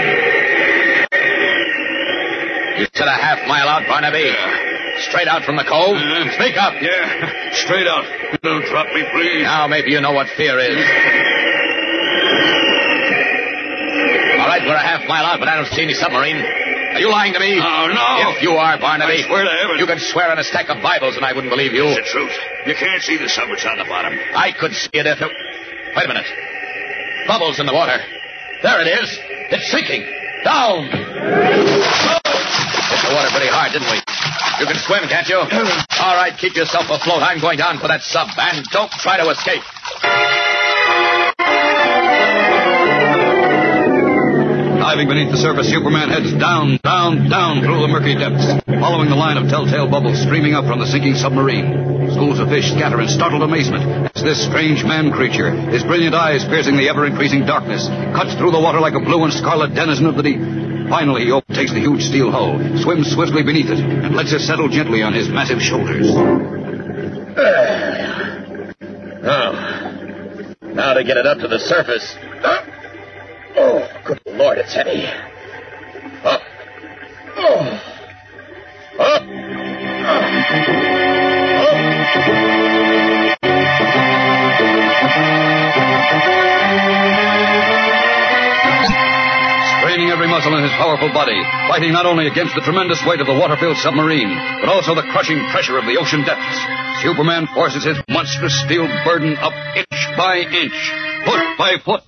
You said a half mile out, Barnaby. Straight out from the cove. Uh, speak up.
Yeah, straight out. Don't drop me, please.
Now maybe you know what fear is. All right, we're a half mile out, but I don't see any submarine. Are you lying to me?
Oh, no.
If you are, Barnaby.
I swear to heaven.
You can swear on a stack of Bibles, and I wouldn't believe you.
It's the truth. You can't see the sub. On the bottom.
I could see it if it... Wait a minute. Bubbles in the water. There it is. It's sinking. Down. Oh! Hit the water pretty hard, didn't we? You can swim, can't you? All right, keep yourself afloat. I'm going down for that sub, and don't try to escape.
Diving beneath the surface, Superman heads down, down, down through the murky depths, following the line of telltale bubbles streaming up from the sinking submarine. Schools of fish scatter in startled amazement as this strange man creature, his brilliant eyes piercing the ever-increasing darkness, cuts through the water like a blue and scarlet denizen of the deep. Finally, he overtakes the huge steel hull, swims swiftly beneath it, and lets it settle gently on his massive shoulders.
Oh. Now to get it up to the surface. Oh, good Lord, it's heavy. Up. Oh. Up.
Straining every muscle in his powerful body, fighting not only against the tremendous weight of the water-filled submarine, but also the crushing pressure of the ocean depths. Superman forces his monstrous steel burden up inch by inch, foot by foot.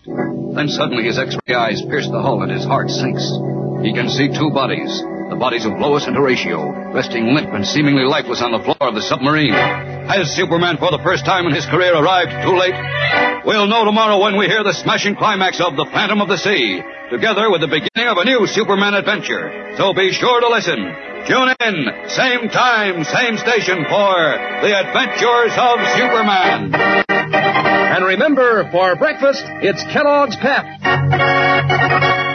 Then suddenly his X-ray eyes pierce the hull and his heart sinks. He can see two bodies, the bodies of Lois and Horatio, resting limp and seemingly lifeless on the floor of the submarine. Has Superman for the first time in his career arrived too late? We'll know tomorrow when we hear the smashing climax of The Phantom of the Sea, together with the beginning of a new Superman adventure. So be sure to listen. Tune in, same time, same station for The Adventures of Superman.
And remember, for breakfast, it's Kellogg's Pep.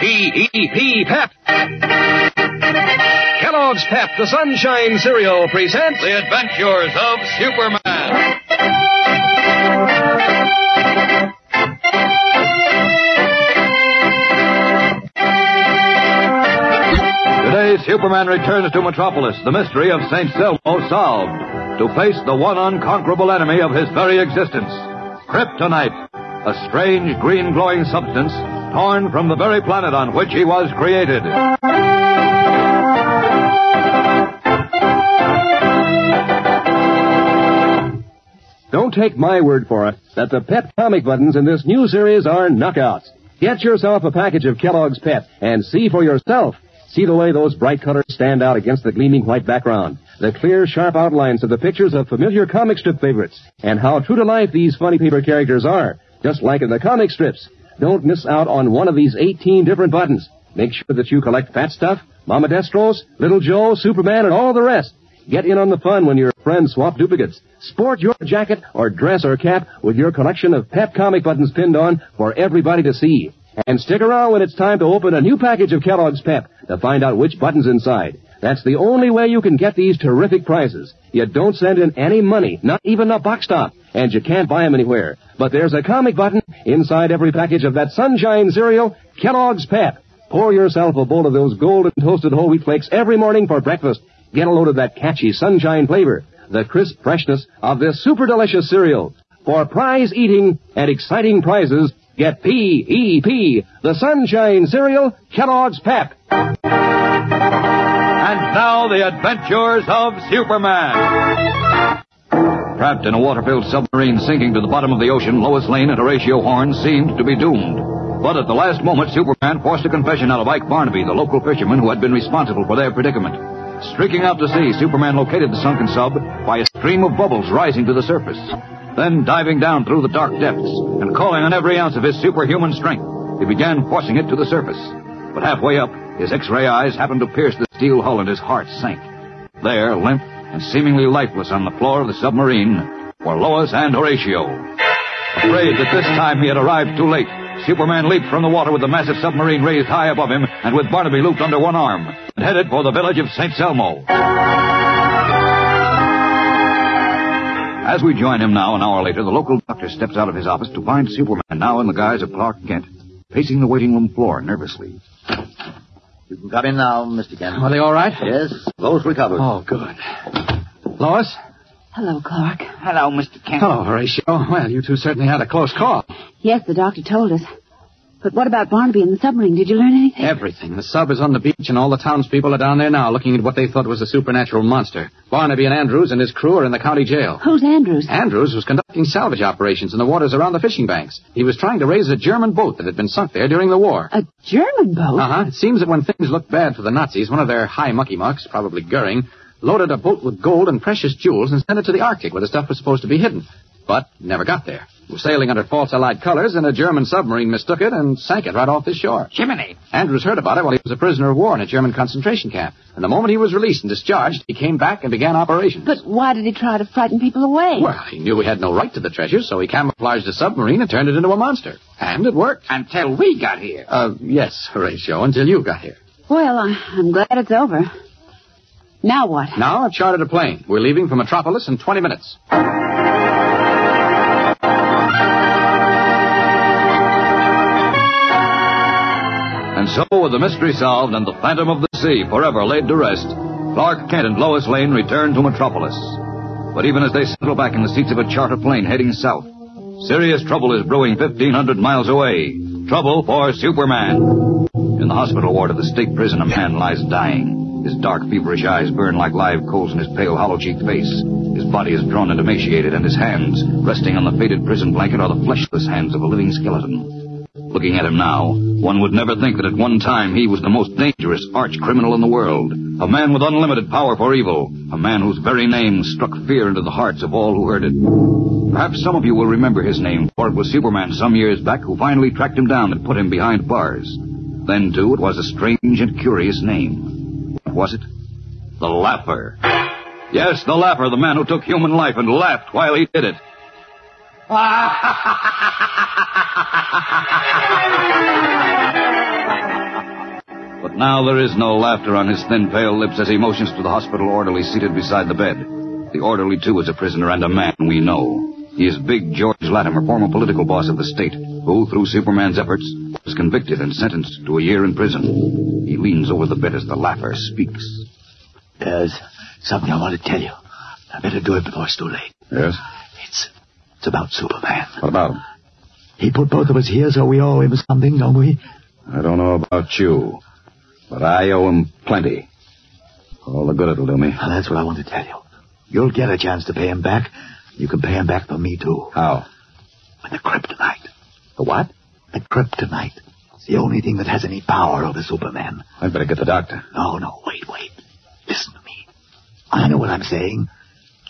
P-E-P Pep. Kellogg's Pep, the Sunshine Cereal, presents
The Adventures of Superman.
Today, Superman returns to Metropolis, the mystery of St. Selmo solved, to face the one unconquerable enemy of his very existence, kryptonite, a strange green glowing substance torn from the very planet on which he was created.
Don't take my word for it that the Pep comic buttons in this new series are knockouts. Get yourself a package of Kellogg's Pep and see for yourself. See the way those bright colors stand out against the gleaming white background. The clear, sharp outlines of the pictures of familiar comic strip favorites. And how true to life these funny paper characters are. Just like in the comic strips. Don't miss out on one of these 18 different buttons. Make sure that you collect Fat Stuff, Mama Destros, Little Joe, Superman, and all the rest. Get in on the fun when your friends swap duplicates. Sport your jacket or dress or cap with your collection of Pep comic buttons pinned on for everybody to see. And stick around when it's time to open a new package of Kellogg's Pep to find out which button's inside. That's the only way you can get these terrific prizes. You don't send in any money, not even a box top, and you can't buy them anywhere. But there's a comic button inside every package of that sunshine cereal, Kellogg's Pep. Pour yourself a bowl of those golden toasted whole wheat flakes every morning for breakfast. Get a load of that catchy sunshine flavor, the crisp freshness of this super delicious cereal. For prize eating and exciting prizes, get P-E-P, the sunshine cereal, Kellogg's Pep.
And now, the adventures of Superman. Trapped in a water-filled submarine sinking to the bottom of the ocean, Lois Lane and Horatio Horn seemed to be doomed. But at the last moment, Superman forced a confession out of Ike Barnaby, the local fisherman who had been responsible for their predicament. Streaking out to sea, Superman located the sunken sub by a stream of bubbles rising to the surface. Then, diving down through the dark depths and calling on every ounce of his superhuman strength, he began forcing it to the surface. But halfway up, his X-ray eyes happened to pierce the steel hull and his heart sank. There, limp and seemingly lifeless on the floor of the submarine, were Lois and Horatio. Afraid that this time he had arrived too late, Superman leaped from the water with the massive submarine raised high above him and with Barnaby looped under one arm and headed for the village of St. Selmo. As we join him now, an hour later, the local doctor steps out of his office to find Superman now in the guise of Clark Kent, pacing the waiting room floor nervously.
You can come in now, Mr. Kent.
Are they all right?
Yes, both recovered.
Oh, good. Lois?
Hello, Clark.
Hello, Mr. Kent.
Hello, Horatio. Oh, well, you two certainly had a close call.
Yes, the doctor told us. But what about Barnaby and the submarine? Did you learn anything?
Everything. The sub is on the beach, and all the townspeople are down there now looking at what they thought was a supernatural monster. Barnaby and Andrews and his crew are in the county jail.
Who's Andrews?
Andrews was conducting salvage operations in the waters around the fishing banks. He was trying to raise a German boat that had been sunk there during the war.
A German boat?
Uh huh. It seems that when things looked bad for the Nazis, one of their high mucky mucks, probably Goering, loaded a boat with gold and precious jewels and sent it to the Arctic where the stuff was supposed to be hidden. But never got there. It was sailing under false Allied colors, and a German submarine mistook it and sank it right off this shore.
Jiminy.
Andrews heard about it while he was a prisoner of war in a German concentration camp. And the moment he was released and discharged, he came back and began operations.
But why did he try to frighten people away?
Well, he knew he had no right to the treasure, so he camouflaged a submarine and turned it into a monster. And it worked.
Until we got here.
Uh, yes, Horatio, until you got here.
Well, I- I'm glad it's over. Now what?
Now I've chartered a plane. We're leaving for Metropolis in 20 minutes.
And so, with the mystery solved and the Phantom of the Sea forever laid to rest, Clark Kent and Lois Lane returned to Metropolis. But even as they settle back in the seats of a charter plane heading south, serious trouble is brewing 1,500 miles away. Trouble for Superman. In the hospital ward of the state prison, a man lies dying. His dark, feverish eyes burn like live coals in his pale, hollow-cheeked face. His body is drawn and emaciated, and his hands, resting on the faded prison blanket, are the fleshless hands of a living skeleton. Looking at him now, one would never think that at one time he was the most dangerous arch criminal in the world. A man with unlimited power for evil. A man whose very name struck fear into the hearts of all who heard it. Perhaps some of you will remember his name, for it was Superman some years back who finally tracked him down and put him behind bars. Then, too, it was a strange and curious name. What was it? The Laugher. Yes, the Laugher, the man who took human life and laughed while he did it. But now there is no laughter on his thin, pale lips as he motions to the hospital orderly seated beside the bed. The orderly, too, is a prisoner and a man we know. He is Big George Latimer, former political boss of the state, who, through Superman's efforts, was convicted and sentenced to a year in prison. He leans over the bed as the laugher speaks.
There's something I want to tell you. I better do it before it's too late.
Yes?
It's it's about Superman.
What about him?
He put both of us here, so we owe him something, don't we?
I don't know about you, but I owe him plenty. All the good it'll do me.
Well, that's what I want to tell you. You'll get a chance to pay him back. You can pay him back for me, too.
How?
With the kryptonite.
The what?
The kryptonite. It's the only thing that has any power over Superman.
I'd better get the doctor.
No, no, wait, wait. Listen to me. I know what I'm saying.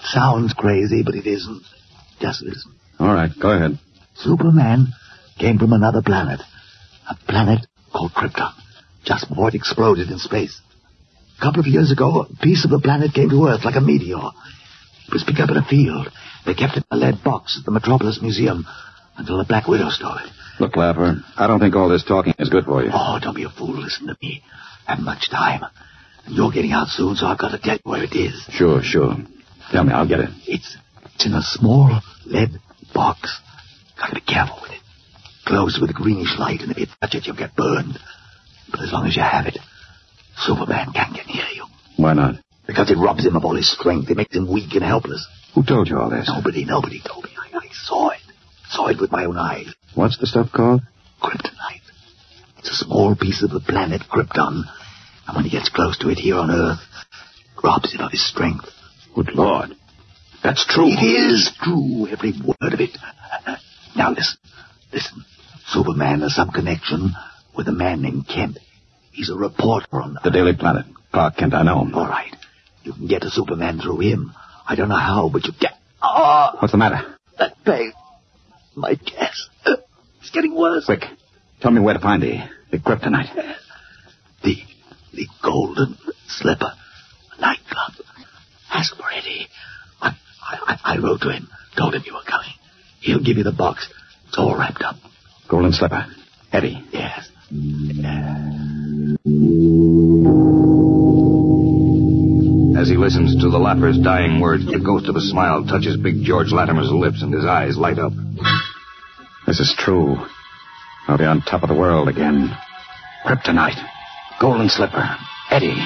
Sounds crazy, but it isn't. Just listen.
All right, go ahead.
Superman came from another planet. A planet called Krypton. Just before it exploded in space. A couple of years ago, a piece of the planet came to Earth like a meteor. It was picked up in a field. They kept it in a lead box at the Metropolis Museum until the Black Widow stole it.
Look, Laugher, I don't think all this talking is good for you.
Oh, don't be a fool. Listen to me. I haven't much time. And you're getting out soon, so I've got to tell you where it is.
Sure, sure. Tell me, I'll get it.
It's, it's in a small lead box. Gotta be careful with it. Glows with a greenish light, and if you touch it, you'll get burned. But as long as you have it, Superman can't get near you.
Why not?
Because it robs him of all his strength. It makes him weak and helpless.
Who told you all this?
Nobody, nobody told me. I, I saw it. Saw it with my own eyes.
What's the stuff called?
Kryptonite. It's a small piece of the planet Krypton. And when he gets close to it here on Earth, it robs him of his strength.
Good Lord. That's true.
It is true, every word of it. Now listen, listen. Superman has some connection with a man named Kent. He's a reporter on
The Daily Planet. Clark Kent, I know him.
All right. You can get to Superman through him. I don't know how, but you get... Oh,
What's the matter?
that pain. My chest. It's getting worse.
Quick. Tell me where to find the, the kryptonite.
The, the golden slipper nightclub. Ask for Eddie. I, I, I wrote to him, told him you were coming. He'll give you the box. It's all wrapped up.
Golden slipper. Eddie.
Yes.
As he listens to the laugher's dying words, the ghost of a smile touches Big George Latimer's lips and his eyes light up.
This is true. I'll be on top of the world again. Kryptonite. Golden slipper. Eddie.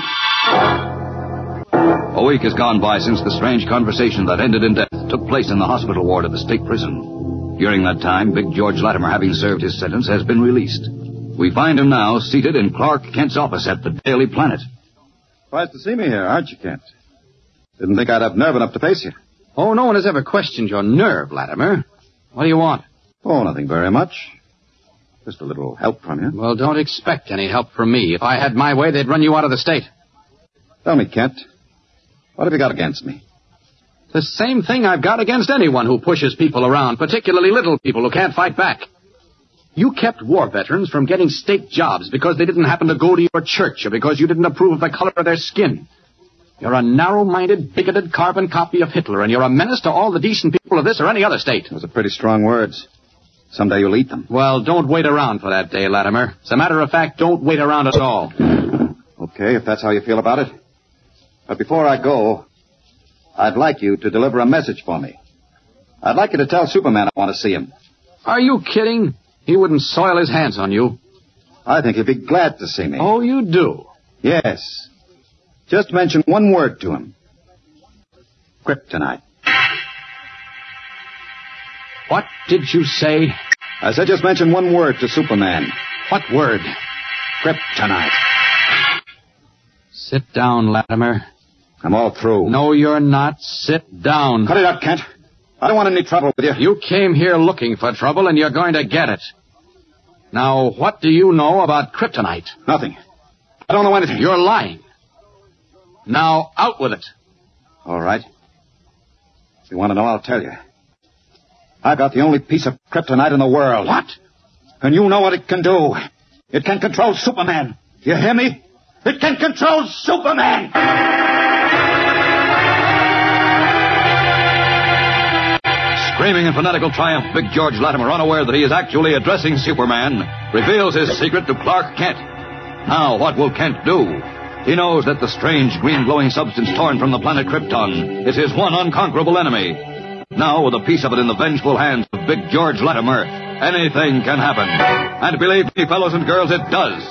A week has gone by since the strange conversation that ended in death took place in the hospital ward of the state prison. During that time, Big George Latimer, having served his sentence, has been released. We find him now seated in Clark Kent's office at the Daily Planet.
Surprised to see me here, aren't you, Kent? Didn't think I'd have nerve enough to face you.
Oh, no one has ever questioned your nerve, Latimer. What do you want?
Oh, nothing very much. Just a little help from you.
Well, don't expect any help from me. If I had my way, they'd run you out of the state.
Tell me, Kent, what have you got against me?
The same thing I've got against anyone who pushes people around, particularly little people who can't fight back. You kept war veterans from getting state jobs because they didn't happen to go to your church or because you didn't approve of the color of their skin. You're a narrow-minded, bigoted carbon copy of Hitler, and you're a menace to all the decent people of this or any other state.
Those are pretty strong words. Someday you'll eat them.
Well, don't wait around for that day, Latimer. As a matter of fact, don't wait around at all.
Okay, if that's how you feel about it. But before I go, I'd like you to deliver a message for me. I'd like you to tell Superman I want to see him.
Are you kidding? He wouldn't soil his hands on you.
I think he'd be glad to see me.
Oh, you do?
Yes. Just mention one word to him. Kryptonite.
What did you say?
I said just mention one word to Superman.
What word? Kryptonite. Sit down, Latimer.
I'm all through.
No, you're not. Sit down.
Cut it out, Kent. I don't want any trouble with you.
You came here looking for trouble, and you're going to get it. Now, what do you know about kryptonite?
Nothing. I don't know anything.
You're lying. Now, out with it.
All right. If you want to know, I'll tell you. I've got the only piece of kryptonite in the world.
What?
And you know what it can do. It can control Superman. You hear me? It can control Superman!
Screaming in fanatical triumph, Big George Latimer, unaware that he is actually addressing Superman, reveals his secret to Clark Kent. Now, what will Kent do? He knows that the strange green glowing substance torn from the planet Krypton is his one unconquerable enemy. Now, with a piece of it in the vengeful hands of Big George Latimer, anything can happen. And believe me, fellows and girls, it does.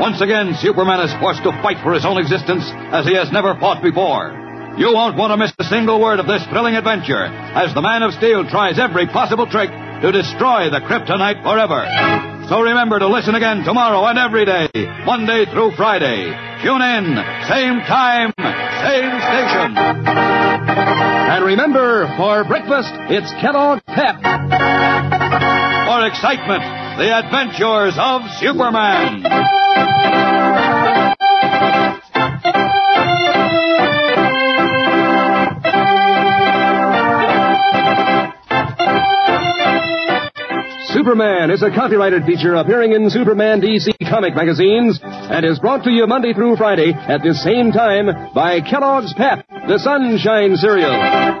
Once again, Superman is forced to fight for his own existence as he has never fought before. You won't want to miss a single word of this thrilling adventure as the Man of Steel tries every possible trick to destroy the kryptonite forever. So remember to listen again tomorrow and every day, Monday through Friday. Tune in, same time, same station.
And remember, for breakfast, it's Kellogg's Pep.
For excitement, the adventures of Superman.
Superman is a copyrighted feature appearing in Superman DC comic magazines and is brought to you Monday through Friday at this same time by Kellogg's Pep, the Sunshine Cereal.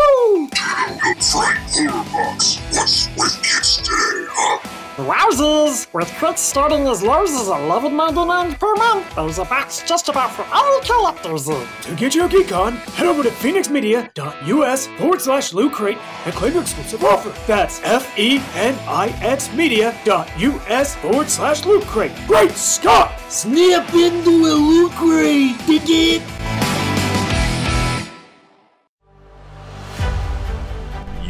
Yee-hoo!
box. What's with kids today, huh?
Wowzers! With crits starting as low as $11.99 per month, there's a box just about for all collectors in. To get your geek on, head over to phoenixmedia.us forward slash loot crate and claim your exclusive offer. That's F-E-N-I-X media.us forward slash loot crate. Great Scott!
Snap into a Loot Crate, dig it?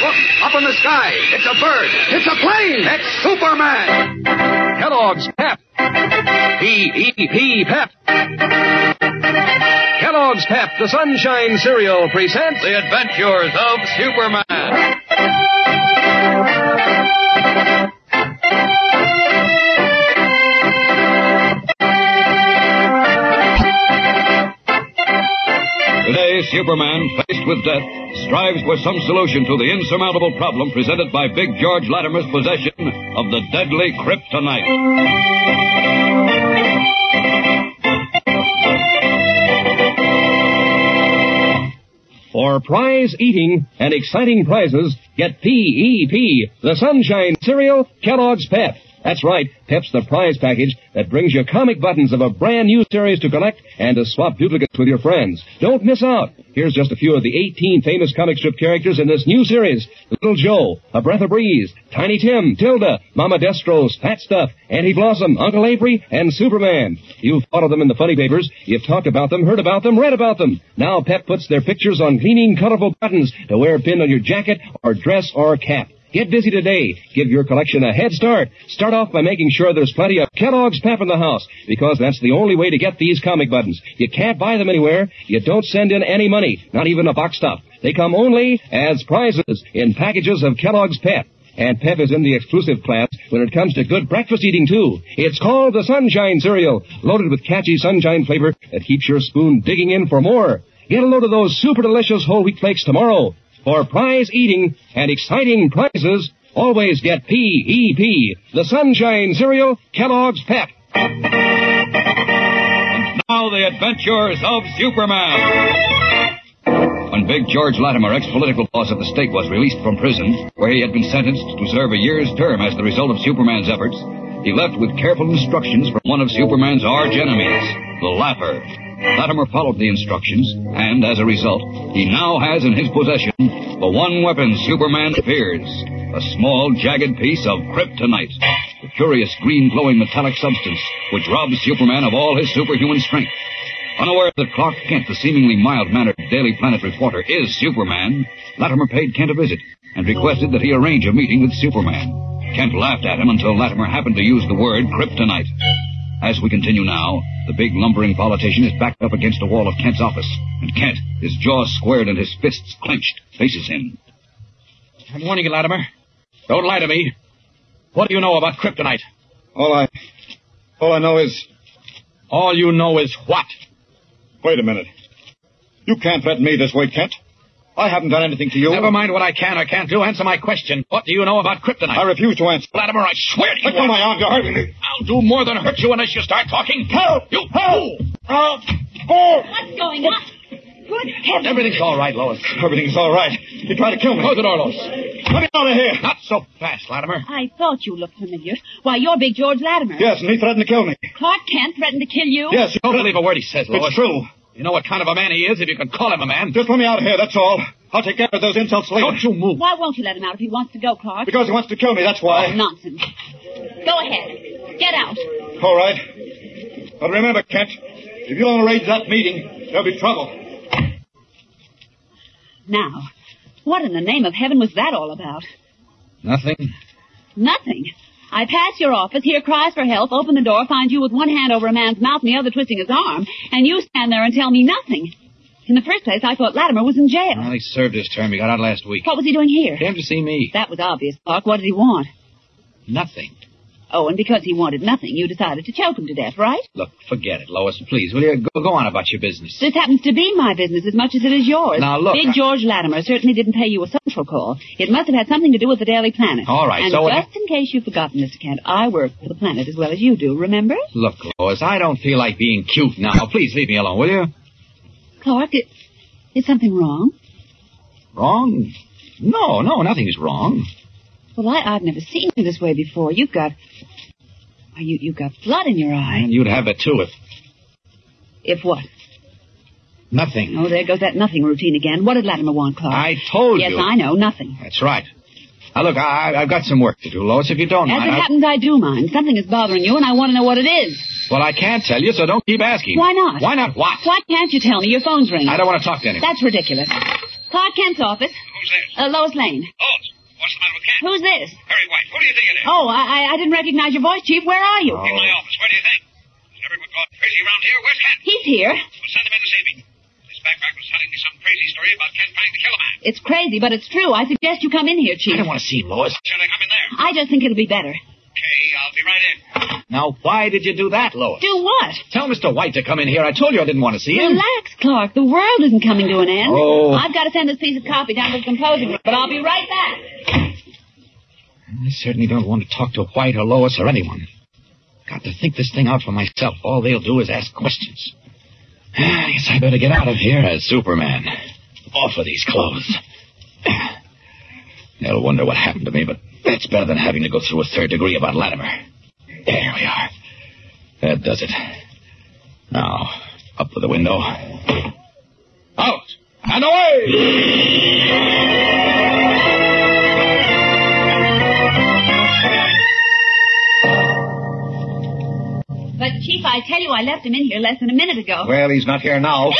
Look, up in the sky. It's a bird. It's a plane. It's Superman.
Kellogg's Pep. P-E-P Pep. Kellogg's Pep, the Sunshine Cereal presents
The Adventures of Superman. Today, Superman, faced with death, strives for some solution to the insurmountable problem presented by Big George Latimer's possession of the deadly kryptonite.
For prize eating and exciting prizes, get P-E-P, the Sunshine Cereal, Kellogg's Pep. That's right, Pep's the prize package that brings you comic buttons of a brand new series to collect and to swap duplicates with your friends. Don't miss out. Here's just a few of the 18 famous comic strip characters in this new series. Little Joe, A Breath of Breeze, Tiny Tim, Tilda, Mama Destros, Fat Stuff, Auntie Blossom, Uncle Avery, and Superman. You've thought of them in the funny papers. You've talked about them, heard about them, read about them. Now Pep puts their pictures on gleaming, colorful buttons to wear pinned on your jacket or dress or cap. Get busy today. Give your collection a head start. Start off by making sure there's plenty of Kellogg's Pep in the house, because that's the only way to get these comic buttons. You can't buy them anywhere. You don't send in any money, not even a box top. They come only as prizes in packages of Kellogg's Pep.
And Pep is in the exclusive class when it comes to good breakfast eating, too. It's called the Sunshine Cereal, loaded with catchy sunshine flavor that keeps your spoon digging in for more. Get a load of those super delicious whole wheat flakes tomorrow. For prize eating and exciting prizes, always get P-E-P, the Sunshine Cereal, Kellogg's Pep.
And now the adventures of Superman. When Big George Latimer, ex-political boss of the state, was released from prison, where he had been sentenced to serve a year's term as the result of Superman's efforts, he left with careful instructions from one of Superman's arch enemies, the Laugher. Latimer followed the instructions, and as a result, he now has in his possession the one weapon Superman fears, a small, jagged piece of kryptonite, a curious green glowing metallic substance which robs Superman of all his superhuman strength. Unaware that Clark Kent, the seemingly mild-mannered Daily Planet reporter, is Superman, Latimer paid Kent a visit and requested that he arrange a meeting with Superman. Kent laughed at him until Latimer happened to use the word kryptonite. As we continue now, the big lumbering politician is backed up against a wall of Kent's office, and Kent, his jaws squared and his fists clenched, faces him.
I'm warning you, Latimer. Don't lie to me. What do you know about kryptonite?
All I. All I know is.
All you know is what?
Wait a minute. You can't threaten me this way, Kent. I haven't done anything to you.
Never mind what I can or can't do. Answer my question. What do you know about kryptonite?
I refuse to answer.
Latimer, I swear to you.
Let go my arm. You're hurting me.
I'll do more than hurt you unless you start talking.
Help!
You
Help! Help!
What's going on? Good heavens.
Everything's all right, Lois.
Everything's all right. You tried to kill me.
Close the door, Lois.
Let me out of here.
Not so fast, Latimer.
I thought you looked familiar. Why, you're Big George Latimer.
Yes, and he threatened to kill me.
Clark Kent threatened to kill you?
Yes, you
Don't believe a word he says, Lois.
It's true.
You know what kind of a man he is, if you can call him a man.
Just let me out of here, that's all. I'll take care of those insults later.
Don't you move.
Why won't you let him out if he wants to go, Clark?
Because he wants to kill me, that's why.
Oh, nonsense. Go ahead. Get out.
All right. But remember, Kent, if you don't arrange that meeting, there'll be trouble.
Now, what in the name of heaven was that all about?
Nothing.
Nothing. I pass your office, hear cries for help, open the door, find you with one hand over a man's mouth and the other twisting his arm, and you stand there and tell me nothing. In the first place, I thought Latimer was in jail.
Well, he served his term. He got out last week.
What was he doing here?
Came to see me.
That was obvious, Clark. What did he want?
Nothing.
Oh, and because he wanted nothing, you decided to choke him to death, right?
Look, forget it, Lois. Please, will you go, go on about your business?
This happens to be my business as much as it is yours.
Now, look,
Big
I-
George Latimer certainly didn't pay you a social call. It must have had something to do with the Daily Planet.
All right,
and
so
just in case you've forgotten, Mr. Kent, I work for the Planet as well as you do, remember?
Look, Lois, I don't feel like being cute now. Please leave me alone, will you?
Clark, it, is something wrong?
Wrong? No, no, nothing's wrong.
Well, I, I've never seen you this way before. You've got... Why, you, you've got blood in your eye.
And you'd have it too if
If what?
nothing.
Oh, there goes that nothing routine again. What did Latimer want, Clark?
I told
yes,
you.
Yes, I know, nothing.
That's right. Now, look, I, I've got some work to do, Lois, if you don't
As
mind.
As it
I-
happens, I do mind. Something is bothering you, and I want to know what it is.
Well, I can't tell you, so don't keep asking.
Why not?
Why not what?
Why can't you tell me? Your phone's ringing.
I don't want to talk to anyone.
That's ridiculous. Clark Kent's office. Who's this? Uh, Lois Lane.
Lois, what's the matter with Kent?
Who's this?
Perry White. Who do you think it is?
Oh, I, I- I didn't recognize your voice, Chief. Where are you?
In my office. Where do you think? Is everyone gone crazy around here? Where's Kent?
He's here.
Well, send him in to see me. This backpack was telling me some crazy story about Kent trying to kill a man.
It's crazy, but it's true. I suggest you come in here, Chief.
I don't want to see him, Lois.
Should I come in there?
I just think it'll be better.
Okay, I'll be right in.
Now, why did you do that, Lois?
Do what?
Tell Mr. White to come in here. I told you I didn't want to see him.
Relax, Clark. The world isn't coming to an end.
Oh.
I've got to send this piece of copy down to the composing room, but I'll be right back.
I certainly don't want to talk to White or Lois or anyone. Got to think this thing out for myself. All they'll do is ask questions. I guess I better get out of here as Superman. Off of these clothes. They'll wonder what happened to me, but that's better than having to go through a third degree about Latimer. There we are. That does it. Now, up to the window. Out! And
But, Chief, I tell you, I left him in here less than a minute ago.
Well, he's not here now.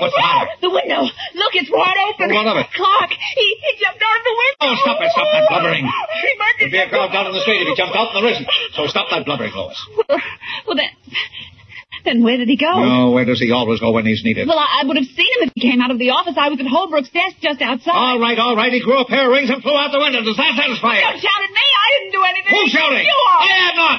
What's the matter?
The window. Look, it's wide open.
What of it?
Clark, he, he jumped out of the window.
Oh, stop it, stop that blubbering.
He might
There'd be a crowd down in the street if he jumped out and there isn't. So stop that blubbering, Lois.
Well, well, that, Then where did he go?
Oh, where does he always go when he's needed?
Well, I, I would have seen him if he came out of the office. I was at Holbrook's desk just outside.
All right, all right. He threw a pair of rings and flew out the window. Does that satisfy you?
Don't shout at me. I didn't do anything.
Who's shouting?
You are.
I am not.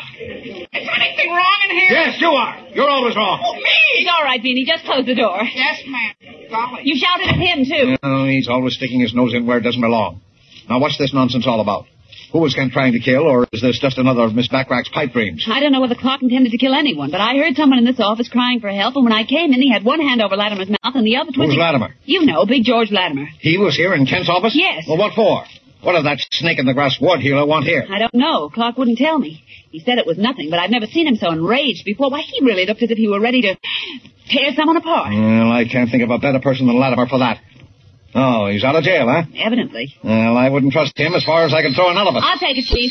Is anything wrong in here?
Yes, you are. You're always wrong.
Oh, me? It's all right, Beanie. Just close the door.
Yes, ma'am. Golly.
You shouted at him, too.
Oh, he's always sticking his nose in where it doesn't belong. Now, what's this nonsense all about? Who was Kent trying to kill, or is this just another of Miss Backrack's pipe dreams?
I don't know whether Clark intended to kill anyone, but I heard someone in this office crying for help, and when I came in, he had one hand over Latimer's mouth and the other
Who's
twisting...
Latimer?
You know, Big George Latimer.
He was here in Kent's office?
Yes.
Well, what for? What did that snake in the grass ward healer want here?
I don't know. Clark wouldn't tell me. He said it was nothing, but I've never seen him so enraged before. Why, he really looked as if he were ready to tear someone apart.
Well, I can't think of a better person than Latimer for that. Oh, he's out of jail, huh?
Evidently.
Well, I wouldn't trust him as far as I can throw an elephant.
I'll take it, Chief.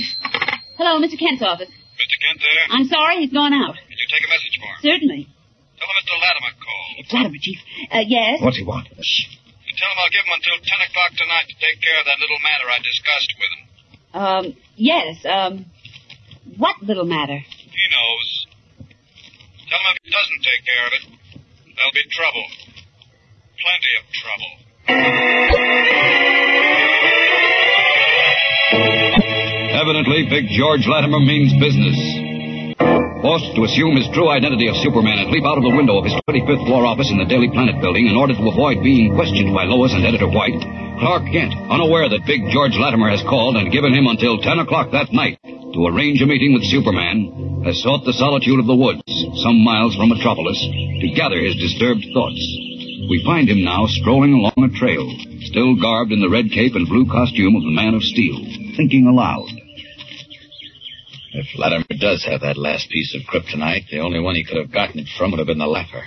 Hello, Mr. Kent's office.
Mr. Kent there?
I'm sorry, he's gone out.
Can you take a message for him?
Certainly.
Tell him Mr. Latimer called.
It's Latimer, Chief. Uh, yes?
What's he want?
Shh. And tell him I'll give him until 10 o'clock tonight to take care of that little matter I discussed with him.
Um, yes, um, what little matter?
He knows. Tell him if he doesn't take care of it, there'll be trouble. Plenty of trouble.
Evidently, Big George Latimer means business. Forced to assume his true identity of Superman and leap out of the window of his 25th floor office in the Daily Planet building in order to avoid being questioned by Lois and Editor White, Clark Kent, unaware that Big George Latimer has called and given him until 10 o'clock that night to arrange a meeting with Superman, has sought the solitude of the woods, some miles from Metropolis, to gather his disturbed thoughts. We find him now strolling along a trail, still garbed in the red cape and blue costume of the Man of Steel, thinking aloud.
If Latimer does have that last piece of kryptonite, the only one he could have gotten it from would have been the Laugher.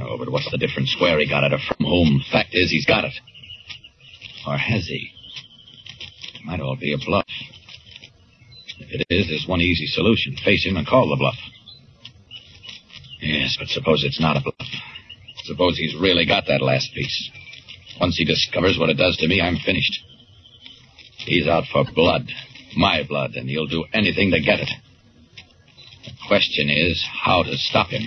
Oh, but what's the difference where he got it or from whom? Fact is, he's got it. Or has he? It might all be a bluff. If it is, there's one easy solution. Face him and call the bluff. Yes, but suppose it's not a bluff. Suppose he's really got that last piece. Once he discovers what it does to me, I'm finished. He's out for blood. My blood, and he'll do anything to get it. The question is how to stop him.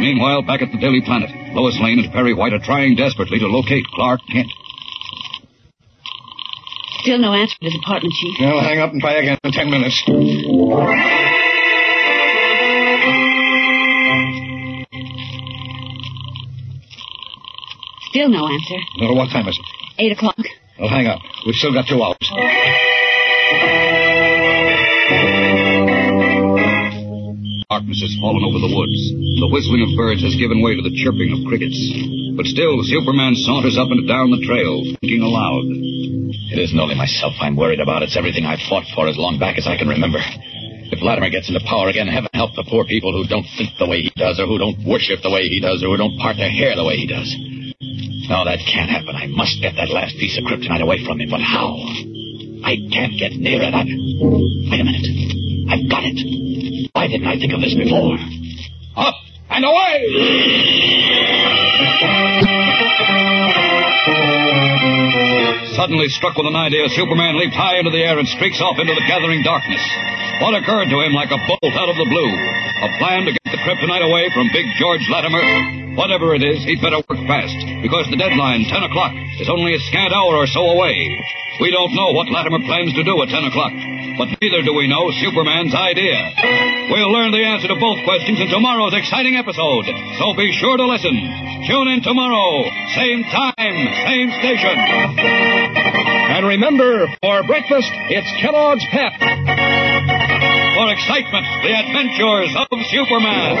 Meanwhile, back at the Daily Planet, Lois Lane and Perry White are trying desperately to locate Clark Kent.
Still no answer to his apartment, Chief.
I'll hang up and try again in ten minutes.
Still no answer.
Well, what time is it?
Eight o'clock.
I'll hang up. We've still got two hours.
Darkness has fallen over the woods. The whistling of birds has given way to the chirping of crickets. But still, Superman saunters up and down the trail, thinking aloud.
It isn't only myself I'm worried about. It's everything I've fought for as long back as I can remember. If Latimer gets into power again, heaven help the poor people who don't think the way he does, or who don't worship the way he does, or who don't part their hair the way he does. No, that can't happen. I must get that last piece of kryptonite away from him. But how? I can't get near it. I... Wait a minute. I've got it. Why didn't I think of this before? Up and away!
Suddenly struck with an idea, Superman leaped high into the air and streaks off into the gathering darkness. What occurred to him like a bolt out of the blue? A plan to get the kryptonite away from Big George Latimer? Whatever it is, he'd better work fast, because the deadline, 10 o'clock, is only a scant hour or so away. We don't know what Latimer plans to do at 10 o'clock, but neither do we know Superman's idea. We'll learn the answer to both questions in tomorrow's exciting episode, so be sure to listen. Tune in tomorrow, same time, same station.
And remember, for breakfast, it's Kellogg's Pep.
For excitement, the adventures of Superman.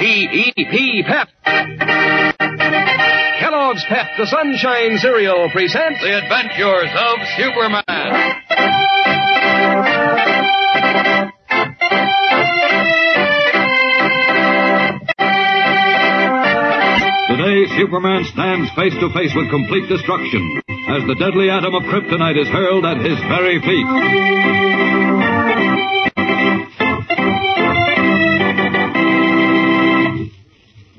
P-E-P Pep. Kellogg's Pep, the Sunshine Cereal, presents
The Adventures of Superman. Today, Superman stands face to face with complete destruction as the deadly atom of kryptonite is hurled at his very feet.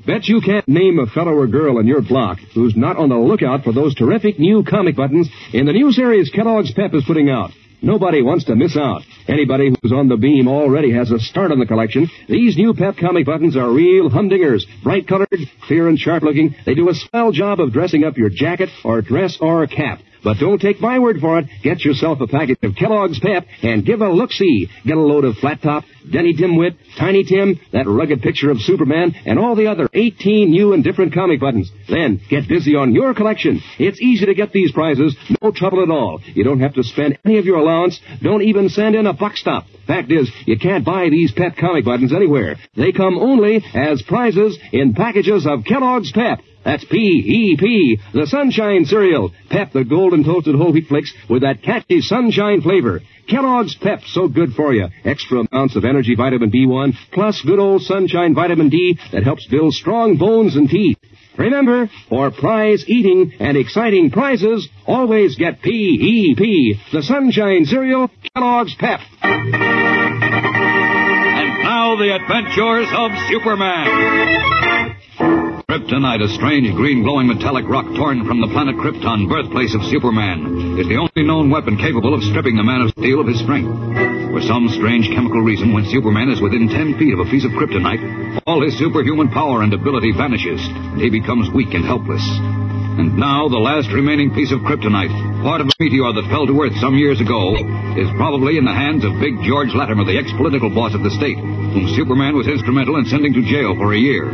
Bet you can't name a fellow or girl in your block who's not on the lookout for those terrific new comic buttons in the new series Kellogg's Pep is putting out. Nobody wants to miss out. Anybody who's on the beam already has a start on the collection. These new Pep comic buttons are real humdingers. Bright colored, clear and sharp looking. They do a swell job of dressing up your jacket or dress or cap. But don't take my word for it. Get yourself a package of Kellogg's Pep and give a look-see. Get a load of Flat Top, Denny Dimwit, Tiny Tim, that rugged picture of Superman, and all the other 18 new and different comic buttons. Then get busy on your collection. It's easy to get these prizes. No trouble at all. You don't have to spend any of your allowance. Don't even send in a buck stop. Fact is, you can't buy these Pep comic buttons anywhere. They come only as prizes in packages of Kellogg's Pep. That's P-E-P, the Sunshine Cereal. Pep, the golden toasted whole wheat flakes with that catchy sunshine flavor. Kellogg's Pep, so good for you. Extra amounts of energy vitamin B1, plus good old sunshine vitamin D that helps build strong bones and teeth. Remember, for prize eating and exciting prizes, always get P-E-P, the Sunshine Cereal, Kellogg's Pep.
And now, the adventures of Superman. Kryptonite, a strange green glowing metallic rock torn from the planet Krypton, birthplace of Superman, is the only known weapon capable of stripping the man of steel of his strength. For some strange chemical reason, when Superman is within ten feet of a piece of kryptonite, all his superhuman power and ability vanishes, and he becomes weak and helpless. And now, the last remaining piece of kryptonite, part of a meteor that fell to Earth some years ago, is probably in the hands of Big George Latimer, the ex-political boss of the state, whom Superman was instrumental in sending to jail for a year.